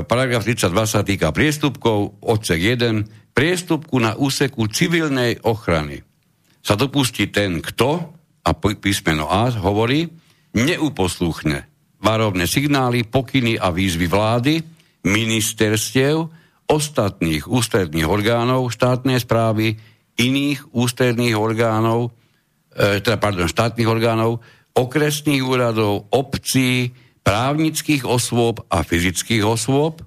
paragraf 32 sa týka priestupkov, odsek 1. Priestupku na úseku civilnej ochrany sa dopustí ten, kto, a písmeno A hovorí, neuposluchne varovné signály, pokyny a výzvy vlády, ministerstiev, ostatných ústredných orgánov štátnej správy, iných ústredných orgánov, e, teda, pardon, štátnych orgánov, okresných úradov, obcí, právnických osôb a fyzických osôb,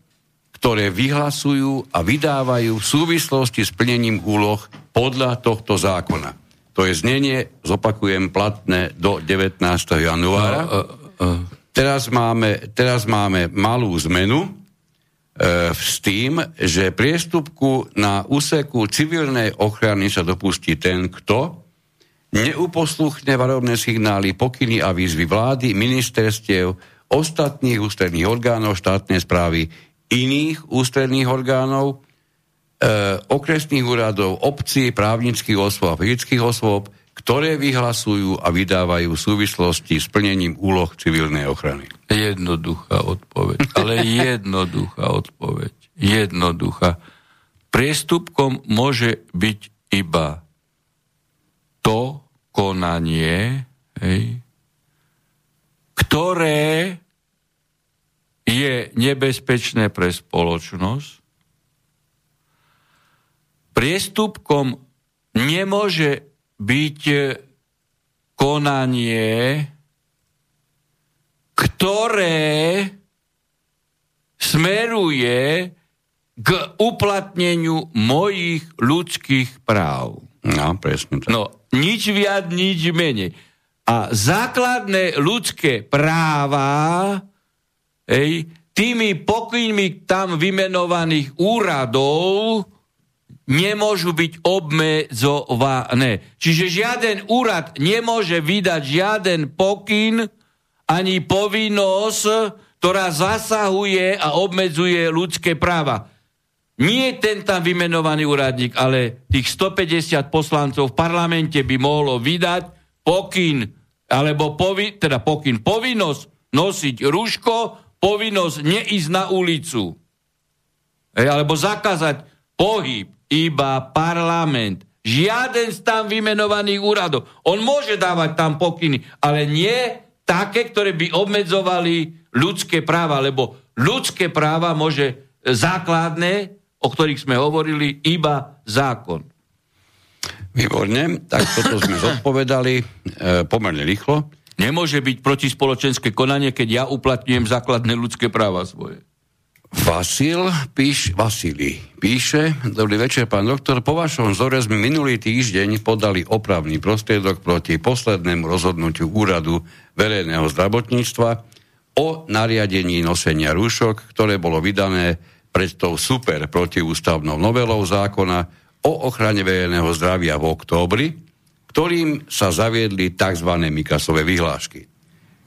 ktoré vyhlasujú a vydávajú v súvislosti s plnením úloh podľa tohto zákona. To je znenie, zopakujem, platné do 19. januára. No, uh, uh. Teraz, máme, teraz máme malú zmenu e, s tým, že priestupku na úseku civilnej ochrany sa dopustí ten, kto neuposluchne varovné signály, pokyny a výzvy vlády, ministerstiev, ostatných ústredných orgánov štátnej správy, iných ústredných orgánov, e, okresných úradov, obcí, právnických osôb a fyzických osôb, ktoré vyhlasujú a vydávajú v súvislosti s plnením úloh civilnej ochrany. Jednoduchá odpoveď, ale jednoduchá odpoveď. Jednoduchá. Priestupkom môže byť iba to konanie, hej, ktoré je nebezpečné pre spoločnosť. Priestupkom nemôže byť konanie, ktoré smeruje k uplatneniu mojich ľudských práv. No, presne tak. No, nič viac, nič menej. A základné ľudské práva Ej, tými pokynmi tam vymenovaných úradov nemôžu byť obmedzované. Čiže žiaden úrad nemôže vydať žiaden pokyn ani povinnosť, ktorá zasahuje a obmedzuje ľudské práva. Nie ten tam vymenovaný úradník, ale tých 150 poslancov v parlamente by mohlo vydať pokyn, alebo povi, teda pokyn, povinnosť nosiť rúško, povinnosť neísť na ulicu, e, alebo zakázať pohyb, iba parlament. Žiaden z tam vymenovaných úradov. On môže dávať tam pokyny, ale nie také, ktoré by obmedzovali ľudské práva, lebo ľudské práva môže základné, o ktorých sme hovorili, iba zákon. Výborne, tak toto sme zodpovedali e, pomerne rýchlo. Nemôže byť protispoločenské konanie, keď ja uplatňujem základné ľudské práva svoje. Vasil píš, Vasily píše, dobrý večer, pán doktor, po vašom vzore sme minulý týždeň podali opravný prostriedok proti poslednému rozhodnutiu úradu verejného zdravotníctva o nariadení nosenia rúšok, ktoré bolo vydané pred tou super protiústavnou novelou zákona o ochrane verejného zdravia v októbri, ktorým sa zaviedli tzv. Mikasové vyhlášky.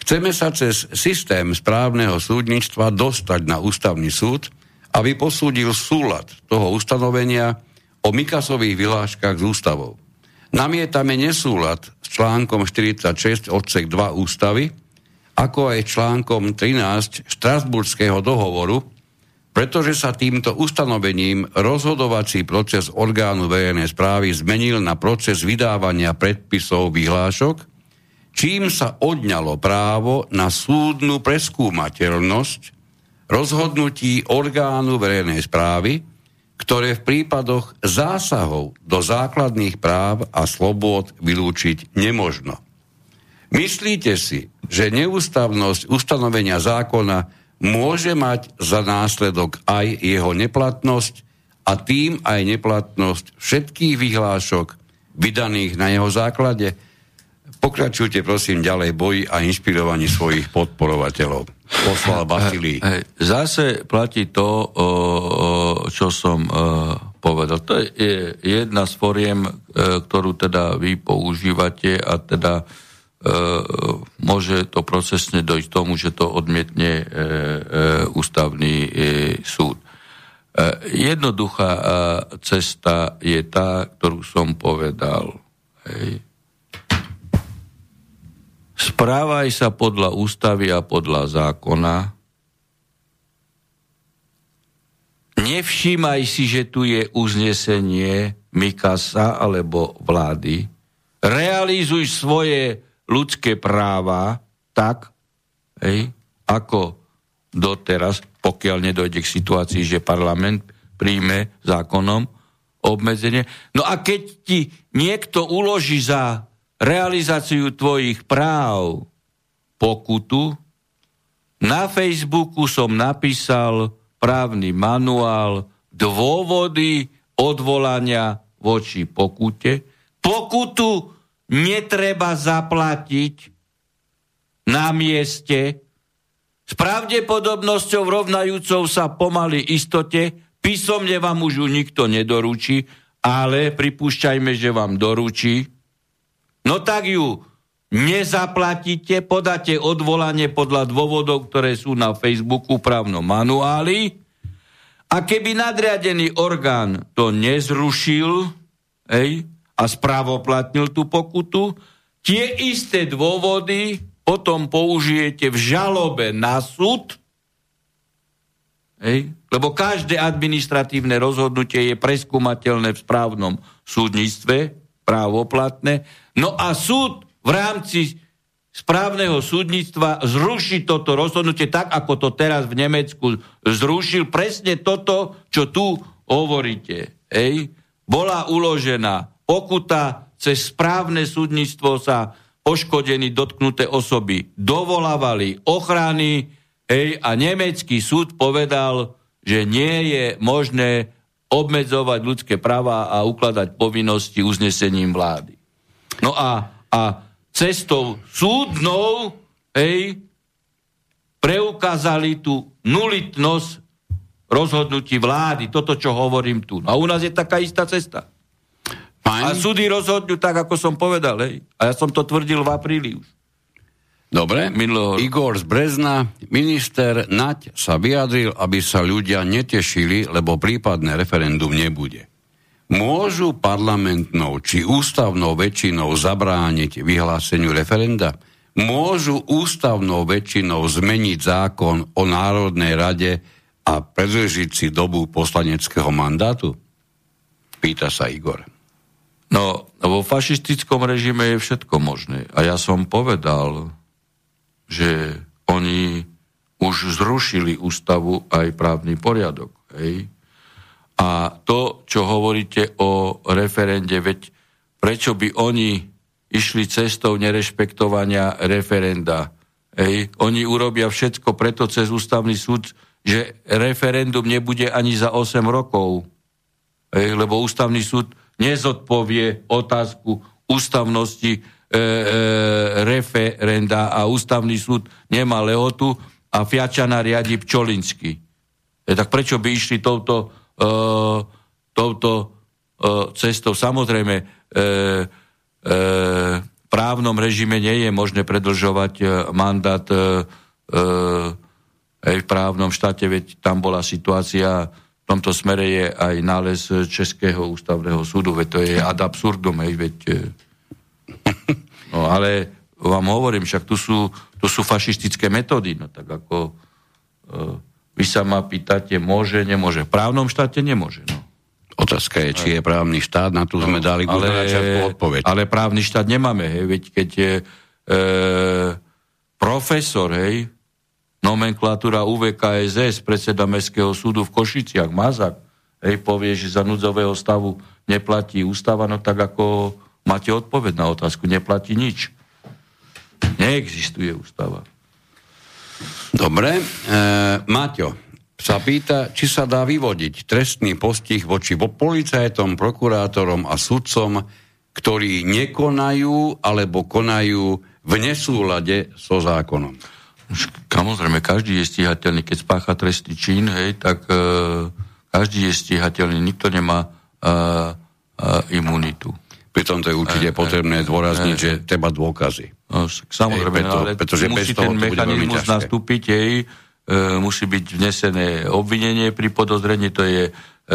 Chceme sa cez systém správneho súdnictva dostať na ústavný súd, aby posúdil súlad toho ustanovenia o Mikasových vyhláškach s ústavou. Namietame nesúlad s článkom 46 odsek 2 ústavy, ako aj článkom 13 Štrasburského dohovoru, pretože sa týmto ustanovením rozhodovací proces orgánu verejnej správy zmenil na proces vydávania predpisov vyhlášok, čím sa odňalo právo na súdnu preskúmateľnosť rozhodnutí orgánu verejnej správy, ktoré v prípadoch zásahov do základných práv a slobôd vylúčiť nemožno. Myslíte si, že neústavnosť ustanovenia zákona môže mať za následok aj jeho neplatnosť a tým aj neplatnosť všetkých vyhlášok vydaných na jeho základe. Pokračujte prosím ďalej boji a inšpirovaní svojich podporovateľov. Poslal Basilí. Zase platí to, čo som povedal. To je jedna z foriem, ktorú teda vy používate a teda E, môže to procesne dojsť tomu, že to odmietne e, e, ústavný súd. Jednoduchá cesta je tá, ktorú som povedal. Hej. Správaj sa podľa ústavy a podľa zákona. Nevšímaj si, že tu je uznesenie Mikasa alebo vlády. Realizuj svoje ľudské práva tak, hej, ako doteraz, pokiaľ nedojde k situácii, že parlament príjme zákonom obmedzenie. No a keď ti niekto uloží za realizáciu tvojich práv pokutu, na Facebooku som napísal právny manuál, dôvody odvolania voči pokute. Pokutu netreba zaplatiť na mieste. S pravdepodobnosťou rovnajúcou sa pomaly istote, písomne vám už ju nikto nedoručí, ale pripúšťajme, že vám doručí, no tak ju nezaplatíte, podáte odvolanie podľa dôvodov, ktoré sú na Facebooku právnom manuáli. A keby nadriadený orgán to nezrušil ej, a správoplatnil tú pokutu, tie isté dôvody potom použijete v žalobe na súd, hej, lebo každé administratívne rozhodnutie je preskúmateľné v správnom súdnictve, právoplatné, no a súd v rámci správneho súdnictva zruší toto rozhodnutie tak, ako to teraz v Nemecku zrušil presne toto, čo tu hovoríte. Hej. Bola uložená pokuta, cez správne súdnictvo sa poškodení dotknuté osoby dovolávali ochrany hej, a nemecký súd povedal, že nie je možné obmedzovať ľudské práva a ukladať povinnosti uznesením vlády. No a, a cestou súdnou hej, preukázali tú nulitnosť rozhodnutí vlády, toto, čo hovorím tu. No a u nás je taká istá cesta. Fajn. A súdy rozhodnú tak, ako som povedal. Hej. A ja som to tvrdil v apríli už. Dobre, Minulého... Igor z Brezna, minister Naď sa vyjadril, aby sa ľudia netešili, lebo prípadné referendum nebude. Môžu parlamentnou či ústavnou väčšinou zabrániť vyhláseniu referenda? Môžu ústavnou väčšinou zmeniť zákon o Národnej rade a predlžiť si dobu poslaneckého mandátu? Pýta sa Igor. No, vo fašistickom režime je všetko možné. A ja som povedal, že oni už zrušili ústavu aj právny poriadok. Hej? A to, čo hovoríte o referende, veď prečo by oni išli cestou nerešpektovania referenda? Hej? Oni urobia všetko preto cez ústavný súd, že referendum nebude ani za 8 rokov. Hej? Lebo ústavný súd nezodpovie otázku ústavnosti e, e, referenda a ústavný súd nemá lehotu a Fiačana riadi Pčolinsky. E, tak prečo by išli touto, e, touto e, cestou? Samozrejme, e, e, v právnom režime nie je možné predlžovať e, mandát e, e, v právnom štáte, veď tam bola situácia v tomto smere je aj nález Českého ústavného súdu, veď to je ad absurdum, hej, veď... E, no ale vám hovorím, však tu sú, tu sú fašistické metódy, no tak ako uh, vy sa ma pýtate, môže, nemôže. V právnom štáte nemôže, no. Otázka je, či je právny štát, na tu no, sme dali ale, odpoveď. Ale právny štát nemáme, hej, veď keď je e, profesor, hej, nomenklatúra UVKSS, predseda Mestského súdu v Košiciach, Mazak, hej, povie, že za núdzového stavu neplatí ústava, no tak ako máte odpoveď na otázku, neplatí nič. Neexistuje ústava. Dobre. E, Maťo sa pýta, či sa dá vyvodiť trestný postih voči policajtom, prokurátorom a sudcom, ktorí nekonajú alebo konajú v nesúlade so zákonom. Samozrejme, každý je stíhateľný. Keď spácha trestný čin, hej, tak e, každý je stíhateľný. Nikto nemá e, e, imunitu. Pritom to je určite e, potrebné dôrazniť, e, že treba dôkazy. No, samozrejme, Ej, preto, ale pretože musí bez toho ten mechanizmus nastúpiť, hej, e, musí byť vnesené obvinenie pri podozrení, to je e,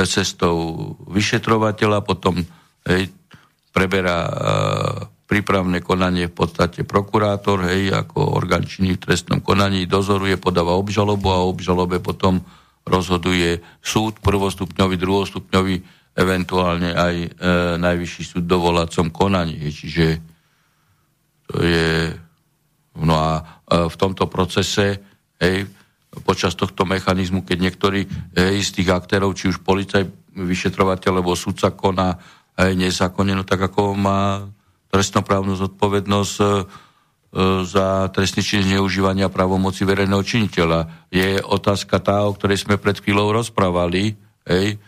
cestou vyšetrovateľa, potom hej, preberá e, prípravné konanie v podstate prokurátor, hej, ako orgán činný v trestnom konaní, dozoruje, podáva obžalobu a obžalobe potom rozhoduje súd, prvostupňový, druhostupňový, eventuálne aj e, najvyšší súd dovolacom konaní. Čiže to je... No a e, v tomto procese, hej, počas tohto mechanizmu, keď niektorí hej, z tých aktérov, či už policaj, vyšetrovateľ, alebo sudca koná hej, nezákonne, no tak ako má trestnoprávnu zodpovednosť, e, za trestný čin zneužívania právomoci verejného činiteľa. Je otázka tá, o ktorej sme pred chvíľou rozprávali, hej,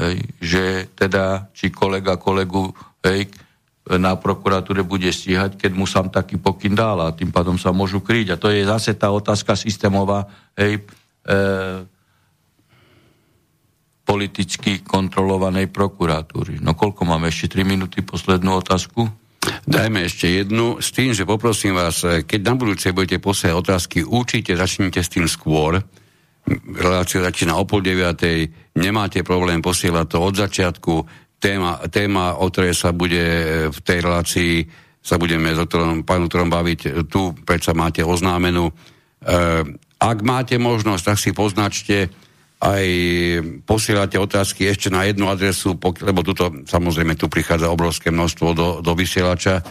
hej, že teda, či kolega kolegu hej, na prokuratúre bude stíhať, keď mu sám taký pokyn dal a tým pádom sa môžu kryť. A to je zase tá otázka systémová hej, e, politicky kontrolovanej prokuratúry. No koľko máme? Ešte 3 minúty, poslednú otázku. Dajme ešte jednu, s tým, že poprosím vás, keď na budúce budete posielať otázky, určite začnite s tým skôr. Relácia začína o pol deviatej, nemáte problém posielať to od začiatku. Téma, téma, o ktorej sa bude eh, v tej relácii, sa budeme s doktorom, baviť, eh, tu predsa máte oznámenú. E, ak máte možnosť, tak si poznačte, aj posielate otázky ešte na jednu adresu, lebo tuto samozrejme tu prichádza obrovské množstvo do, do vysielača,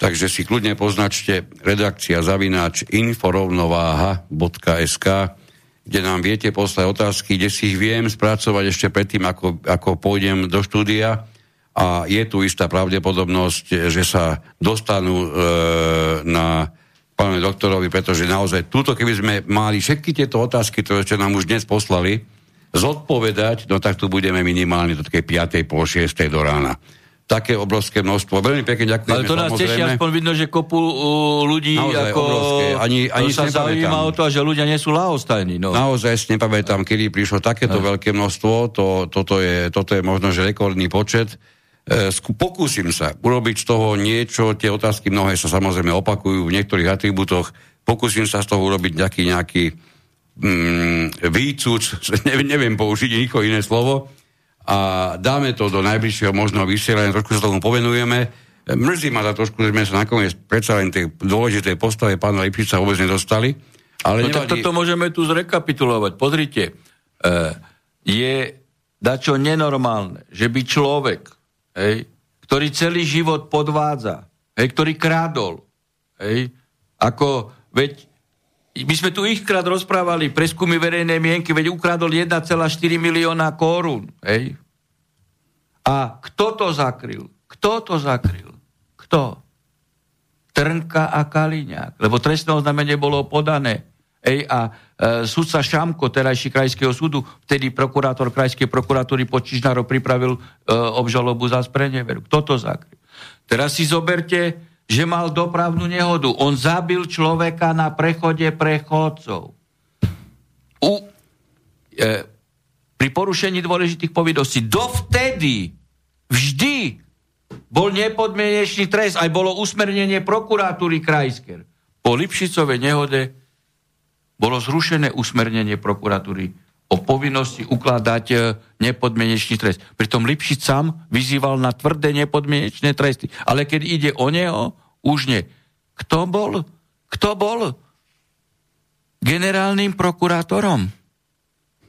takže si kľudne poznačte redakcia zavináč inforovnováha.sk, kde nám viete poslať otázky, kde si ich viem spracovať ešte predtým, ako, ako pôjdem do štúdia a je tu istá pravdepodobnosť, že sa dostanú e, na pánovi doktorovi, pretože naozaj túto, keby sme mali všetky tieto otázky, ktoré ste nám už dnes poslali, zodpovedať, no tak tu budeme minimálne do takej 5. po 6. do rána také obrovské množstvo. Veľmi pekne ďakujem. Ale to nás teší, aspoň vidno, že kopu uh, ľudí Naozaj ako, obrovské. Ani, ani sa zaujíma o to, že ľudia nie sú lahostajní. No. Naozaj si nepamätám, kedy prišlo takéto no. veľké množstvo. To, toto, je, toto je možno, že rekordný počet. E, pokúsim sa urobiť z toho niečo, tie otázky mnohé sa samozrejme opakujú v niektorých atribútoch, pokúsim sa z toho urobiť nejaký, nejaký mm, výcuc, neviem, neviem použiť nikoho iné slovo, a dáme to do najbližšieho možného vysielania, trošku sa tomu povenujeme. Mrzí ma za trošku, že sme sa nakoniec predsa len tej dôležitej postave pána Lipšica vôbec nedostali. Ale no nevadí... tak toto môžeme tu zrekapitulovať. Pozrite, e, je dačo nenormálne, že by človek hej, ktorý celý život podvádza, hej, ktorý krádol. Hej, ako, veď, my sme tu ich krát rozprávali, preskumy verejnej mienky, veď ukradol 1,4 milióna korún. Hej. A kto to zakryl? Kto to zakryl? Kto? Trnka a Kaliňák. Lebo trestné oznámenie bolo podané. Ej, a e, sudca Šamko, terajší krajského súdu, vtedy prokurátor krajskej prokuratúry Počižnárov pripravil e, obžalobu za spreneveru. Kto to zakryl? Teraz si zoberte, že mal dopravnú nehodu. On zabil človeka na prechode prechodcov. U, e, pri porušení dôležitých povinností dovtedy vždy bol nepodmienečný trest, aj bolo usmernenie prokuratúry krajskej. Po Lipšicovej nehode bolo zrušené usmernenie prokuratúry o povinnosti ukladať e, nepodmienečný trest. Pritom Lipšic sám vyzýval na tvrdé nepodmienečné tresty. Ale keď ide o neho, už nie. Kto bol? Kto bol generálnym prokurátorom?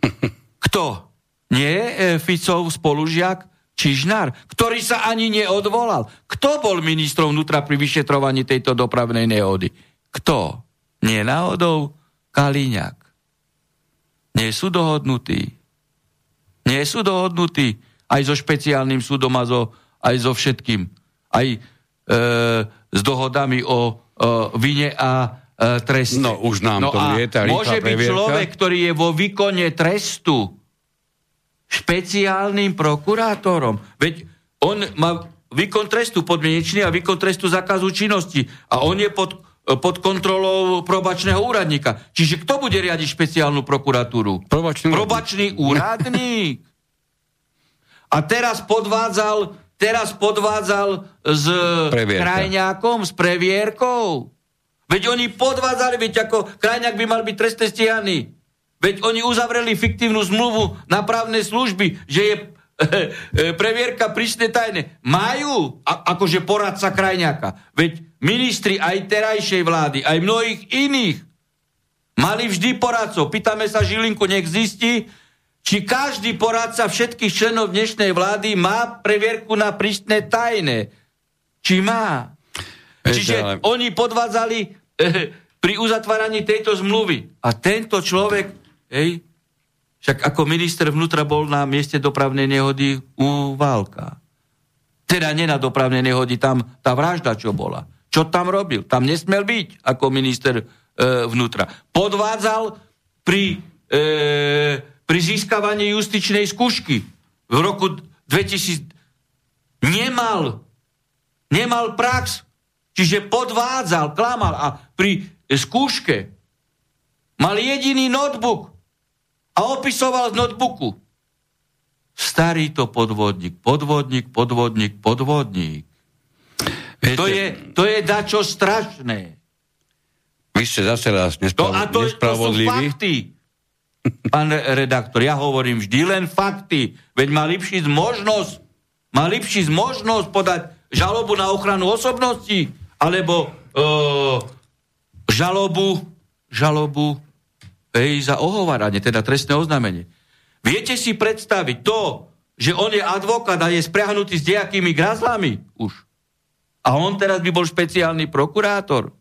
Kto? Nie e, Ficov spolužiak Čižnár, ktorý sa ani neodvolal. Kto bol ministrom vnútra pri vyšetrovaní tejto dopravnej nehody? Kto? Nie náhodou Kaliňák. Nie sú dohodnutí. Nie sú dohodnutí aj so špeciálnym súdom a so, aj so všetkým. Aj e, s dohodami o e, vine a e, treste. No už nám no to vie, tá Môže byť previerka. človek, ktorý je vo výkone trestu špeciálnym prokurátorom. Veď on má výkon trestu podmienečný a výkon trestu zakazu činnosti. A on je pod pod kontrolou probačného úradníka. Čiže kto bude riadiť špeciálnu prokuratúru? Probačný, Probačný úradník. A teraz podvádzal, teraz podvádzal s Previerka. krajňákom, s previerkou. Veď oni podvádzali, veď ako krajňák by mal byť trestne stíhaný. Veď oni uzavreli fiktívnu zmluvu na právne služby, že je previerka prísne tajné. Majú, a, akože poradca krajňáka. Veď ministri aj terajšej vlády, aj mnohých iných mali vždy poradcov. Pýtame sa Žilinku, nech zistí, či každý poradca všetkých členov dnešnej vlády má previerku na prísne tajné. Či má. Čiže ale... oni podvádzali eh, pri uzatváraní tejto zmluvy. A tento človek, hej, však ako minister vnútra bol na mieste dopravnej nehody u Válka. Teda nie na dopravnej nehody, tam tá vražda, čo bola Čo tam robil? Tam nesmel byť ako minister e, vnútra. Podvádzal pri, e, pri získavaní justičnej skúšky v roku 2000. Nemal. Nemal prax. Čiže podvádzal, klamal a pri skúške mal jediný notebook a opisoval z notebooku. Starý to podvodník, podvodník, podvodník, podvodník. Viete, To je, to je dačo strašné. Vy ste zase raz To, nesprav- a to, to sú nespravodliví. fakty. Pán re- redaktor, ja hovorím vždy len fakty. Veď má lepší možnosť, má lepší možnosť podať žalobu na ochranu osobnosti, alebo uh, žalobu, žalobu hej, za ohováranie, teda trestné oznámenie. Viete si predstaviť to, že on je advokát a je spriahnutý s nejakými grazlami už. A on teraz by bol špeciálny prokurátor.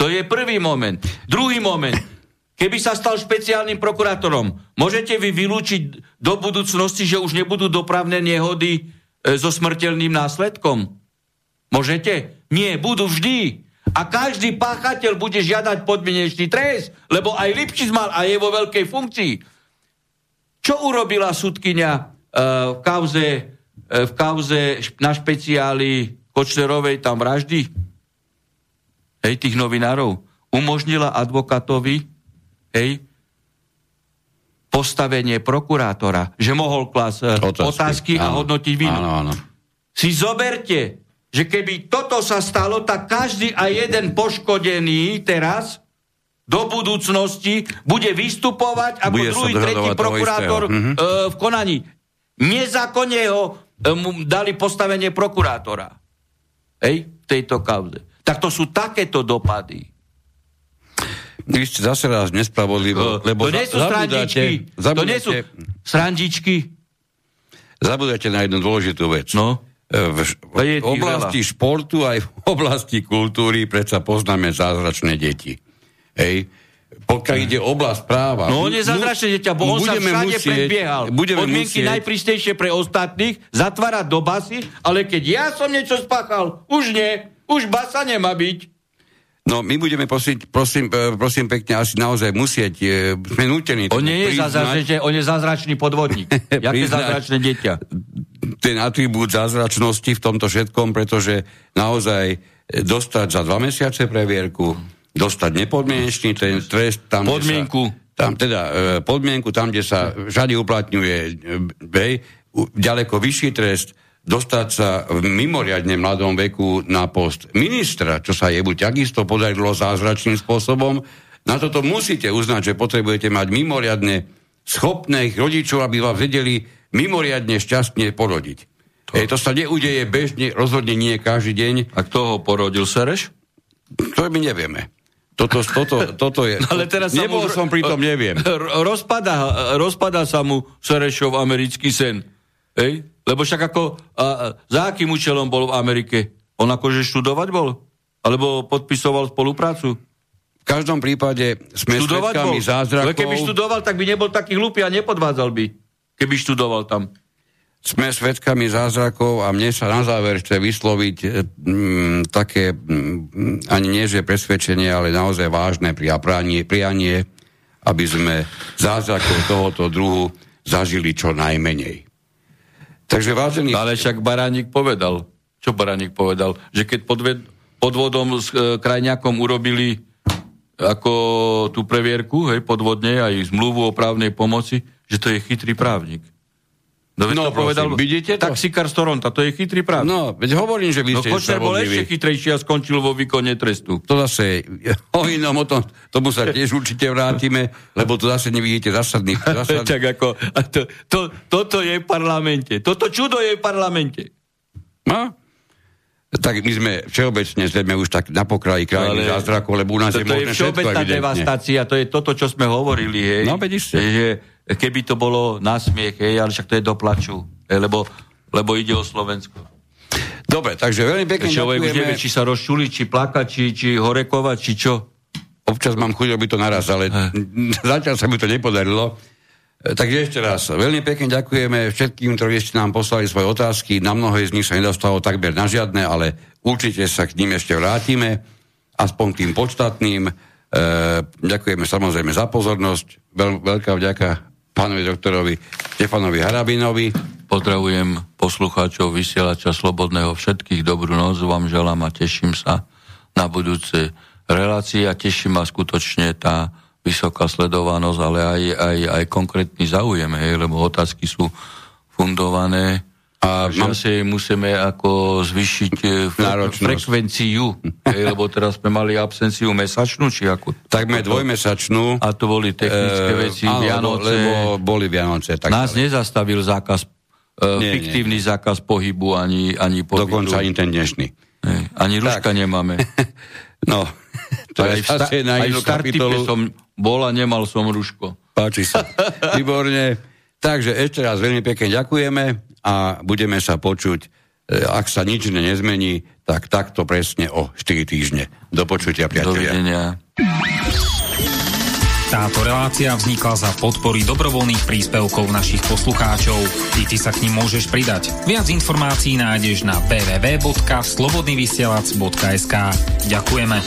To je prvý moment. Druhý moment. Keby sa stal špeciálnym prokurátorom, môžete vy vylúčiť do budúcnosti, že už nebudú dopravné nehody e, so smrteľným následkom? Môžete? Nie, budú vždy. A každý páchateľ bude žiadať podmienečný trest, lebo aj Lipšic mal a je vo veľkej funkcii. Čo urobila sudkynia e, v kauze, e, v kauze na špeciáli Kočnerovej tam vraždy? Hej, tých novinárov. Umožnila advokátovi, hej, postavenie prokurátora, že mohol klas e, otázky, otázky a Áno. hodnotiť vinu. Áno, áno. Si zoberte, že keby toto sa stalo, tak každý a jeden poškodený teraz do budúcnosti bude vystupovať ako Bude druhý, tretí prokurátor. Mhm. e, v konaní. Nezákonne ho e, mu dali postavenie prokurátora. Hej, v tejto kauze. Tak to sú takéto dopady. Vy ste zase raz nespravodlivo, lebo to nie sú srandičky. To nie sú srandičky. zabudáte na jednu dôležitú vec. No. E, V, v oblasti športu aj v oblasti kultúry predsa poznáme zázračné deti. Hej. Pokiaľ ide oblasť práva... No on mu- je zázračné dieťa, bo on sa všade musieť- predbiehal. Budeme Podmienky musieť, najprístejšie pre ostatných, zatvárať do basy, ale keď ja som niečo spáchal, už nie, už basa nemá byť. No my budeme prosiť, prosím, e, prosím pekne, asi naozaj musieť, e, sme nutení On nie je zázračný, on je zázračný podvodník. Jaké zázračné dieťa? ten atribút zázračnosti v tomto všetkom, pretože naozaj e, dostať za dva mesiace previerku, dostať nepodmienečný ten trest, tam, Podmienku. Sa, tam teda e, podmienku, tam, kde sa všade uplatňuje e, hej, u- ďaleko vyšší trest, dostať sa v mimoriadne mladom veku na post ministra, čo sa jemu takisto podarilo zázračným spôsobom. Na toto musíte uznať, že potrebujete mať mimoriadne schopných rodičov, aby vás vedeli mimoriadne šťastne porodiť. To, Ej, to sa neudeje bežne, rozhodne nie každý deň, A kto ho porodil, Sereš? to my nevieme. Toto, toto, toto je... Ale teraz sa Nebol mu- som pri tom, neviem. Rozpada, rozpada sa mu Serešov americký sen. Hej? Lebo však ako, a, a, za akým účelom bol v Amerike? On akože študovať bol? Alebo podpisoval spoluprácu? V každom prípade sme Študovať bol? svedkami zázrakov. Ale keby študoval, tak by nebol taký hlupý a nepodvádzal by. Keby študoval tam. Sme svedkami zázrakov a mne sa na záver chce vysloviť e, mm, také, mm, ani nie že presvedčenie, ale naozaj vážne prianie, prianie, aby sme zázrakov tohoto druhu zažili čo najmenej. Takže vážený... Ale však Baránik povedal. Čo Baránik povedal? Že keď podved, podvodom s e, krajňakom urobili ako tú previerku, hej, podvodne, aj zmluvu o právnej pomoci, že to je chytrý právnik. No, No, to povedal prosím, vidíte to? taxikár z Toronta, to je chytrý právnik. No, veď hovorím, že vy No, ste Kočner bol ešte chytrejší a skončil vo výkone trestu. To zase, o inom, o tom, tomu sa tiež určite vrátime, lebo to zase nevidíte zásadný, zásadný tak ako, to, to, toto je v parlamente. Toto čudo je v parlamente. No? Tak my sme všeobecne sme už tak na pokraji krajiny Ale- zázrakov, lebo u nás je Toto je možné všetko všeobecná evidentne. devastácia, to je toto, čo sme hovorili, hej. No, iste. Že keby to bolo na smiech, hej, ale však to je do plaču, hej, lebo, lebo ide o Slovensko. Dobre, takže veľmi pekne Človek už nevie, či sa rozčuli, či plakať, či, či horekovať, či čo. Občas mám chuť robiť to naraz, ale zatiaľ sa mi to nepodarilo. E, takže ešte raz, veľmi pekne ďakujeme všetkým, ktorí ešte nám poslali svoje otázky. Na mnohé z nich sa nedostalo takmer na žiadne, ale určite sa k ním ešte vrátime, aspoň tým podstatným. E, ďakujeme samozrejme za pozornosť. Veľ, veľká vďaka pánovi doktorovi Stefanovi Harabinovi. Pozdravujem poslucháčov vysielača Slobodného všetkých. Dobrú noc vám želám a teším sa na budúce relácie a teší ma skutočne tá vysoká sledovanosť, ale aj, aj, aj konkrétny záujem, hej, lebo otázky sú fundované a že asi musíme ako zvyšiť e, fre- frekvenciu, hej, lebo teraz sme mali absenciu mesačnú, či ako? Takmer dvojmesačnú. A to boli technické e, veci, áno, Vianoce. Lebo boli Vianoce. Tak Nás ale. nezastavil zákaz, e, nie, fiktívny nie, zákaz pohybu ani, ani pobytu. Dokonca ani ten dnešný. Hej, ani ruška nemáme. no, to aj je v, sta- na aj v som bol a nemal som ruško. Páči sa. Výborne. Takže ešte raz veľmi pekne ďakujeme a budeme sa počuť, e, ak sa nič nezmení, tak takto presne o 4 týždne. Do počutia, priatelia. Dovidenia. Táto relácia vznikla za podpory dobrovoľných príspevkov našich poslucháčov. Ty, ty sa k ním môžeš pridať. Viac informácií nájdeš na www.slobodnyvysielac.sk Ďakujeme.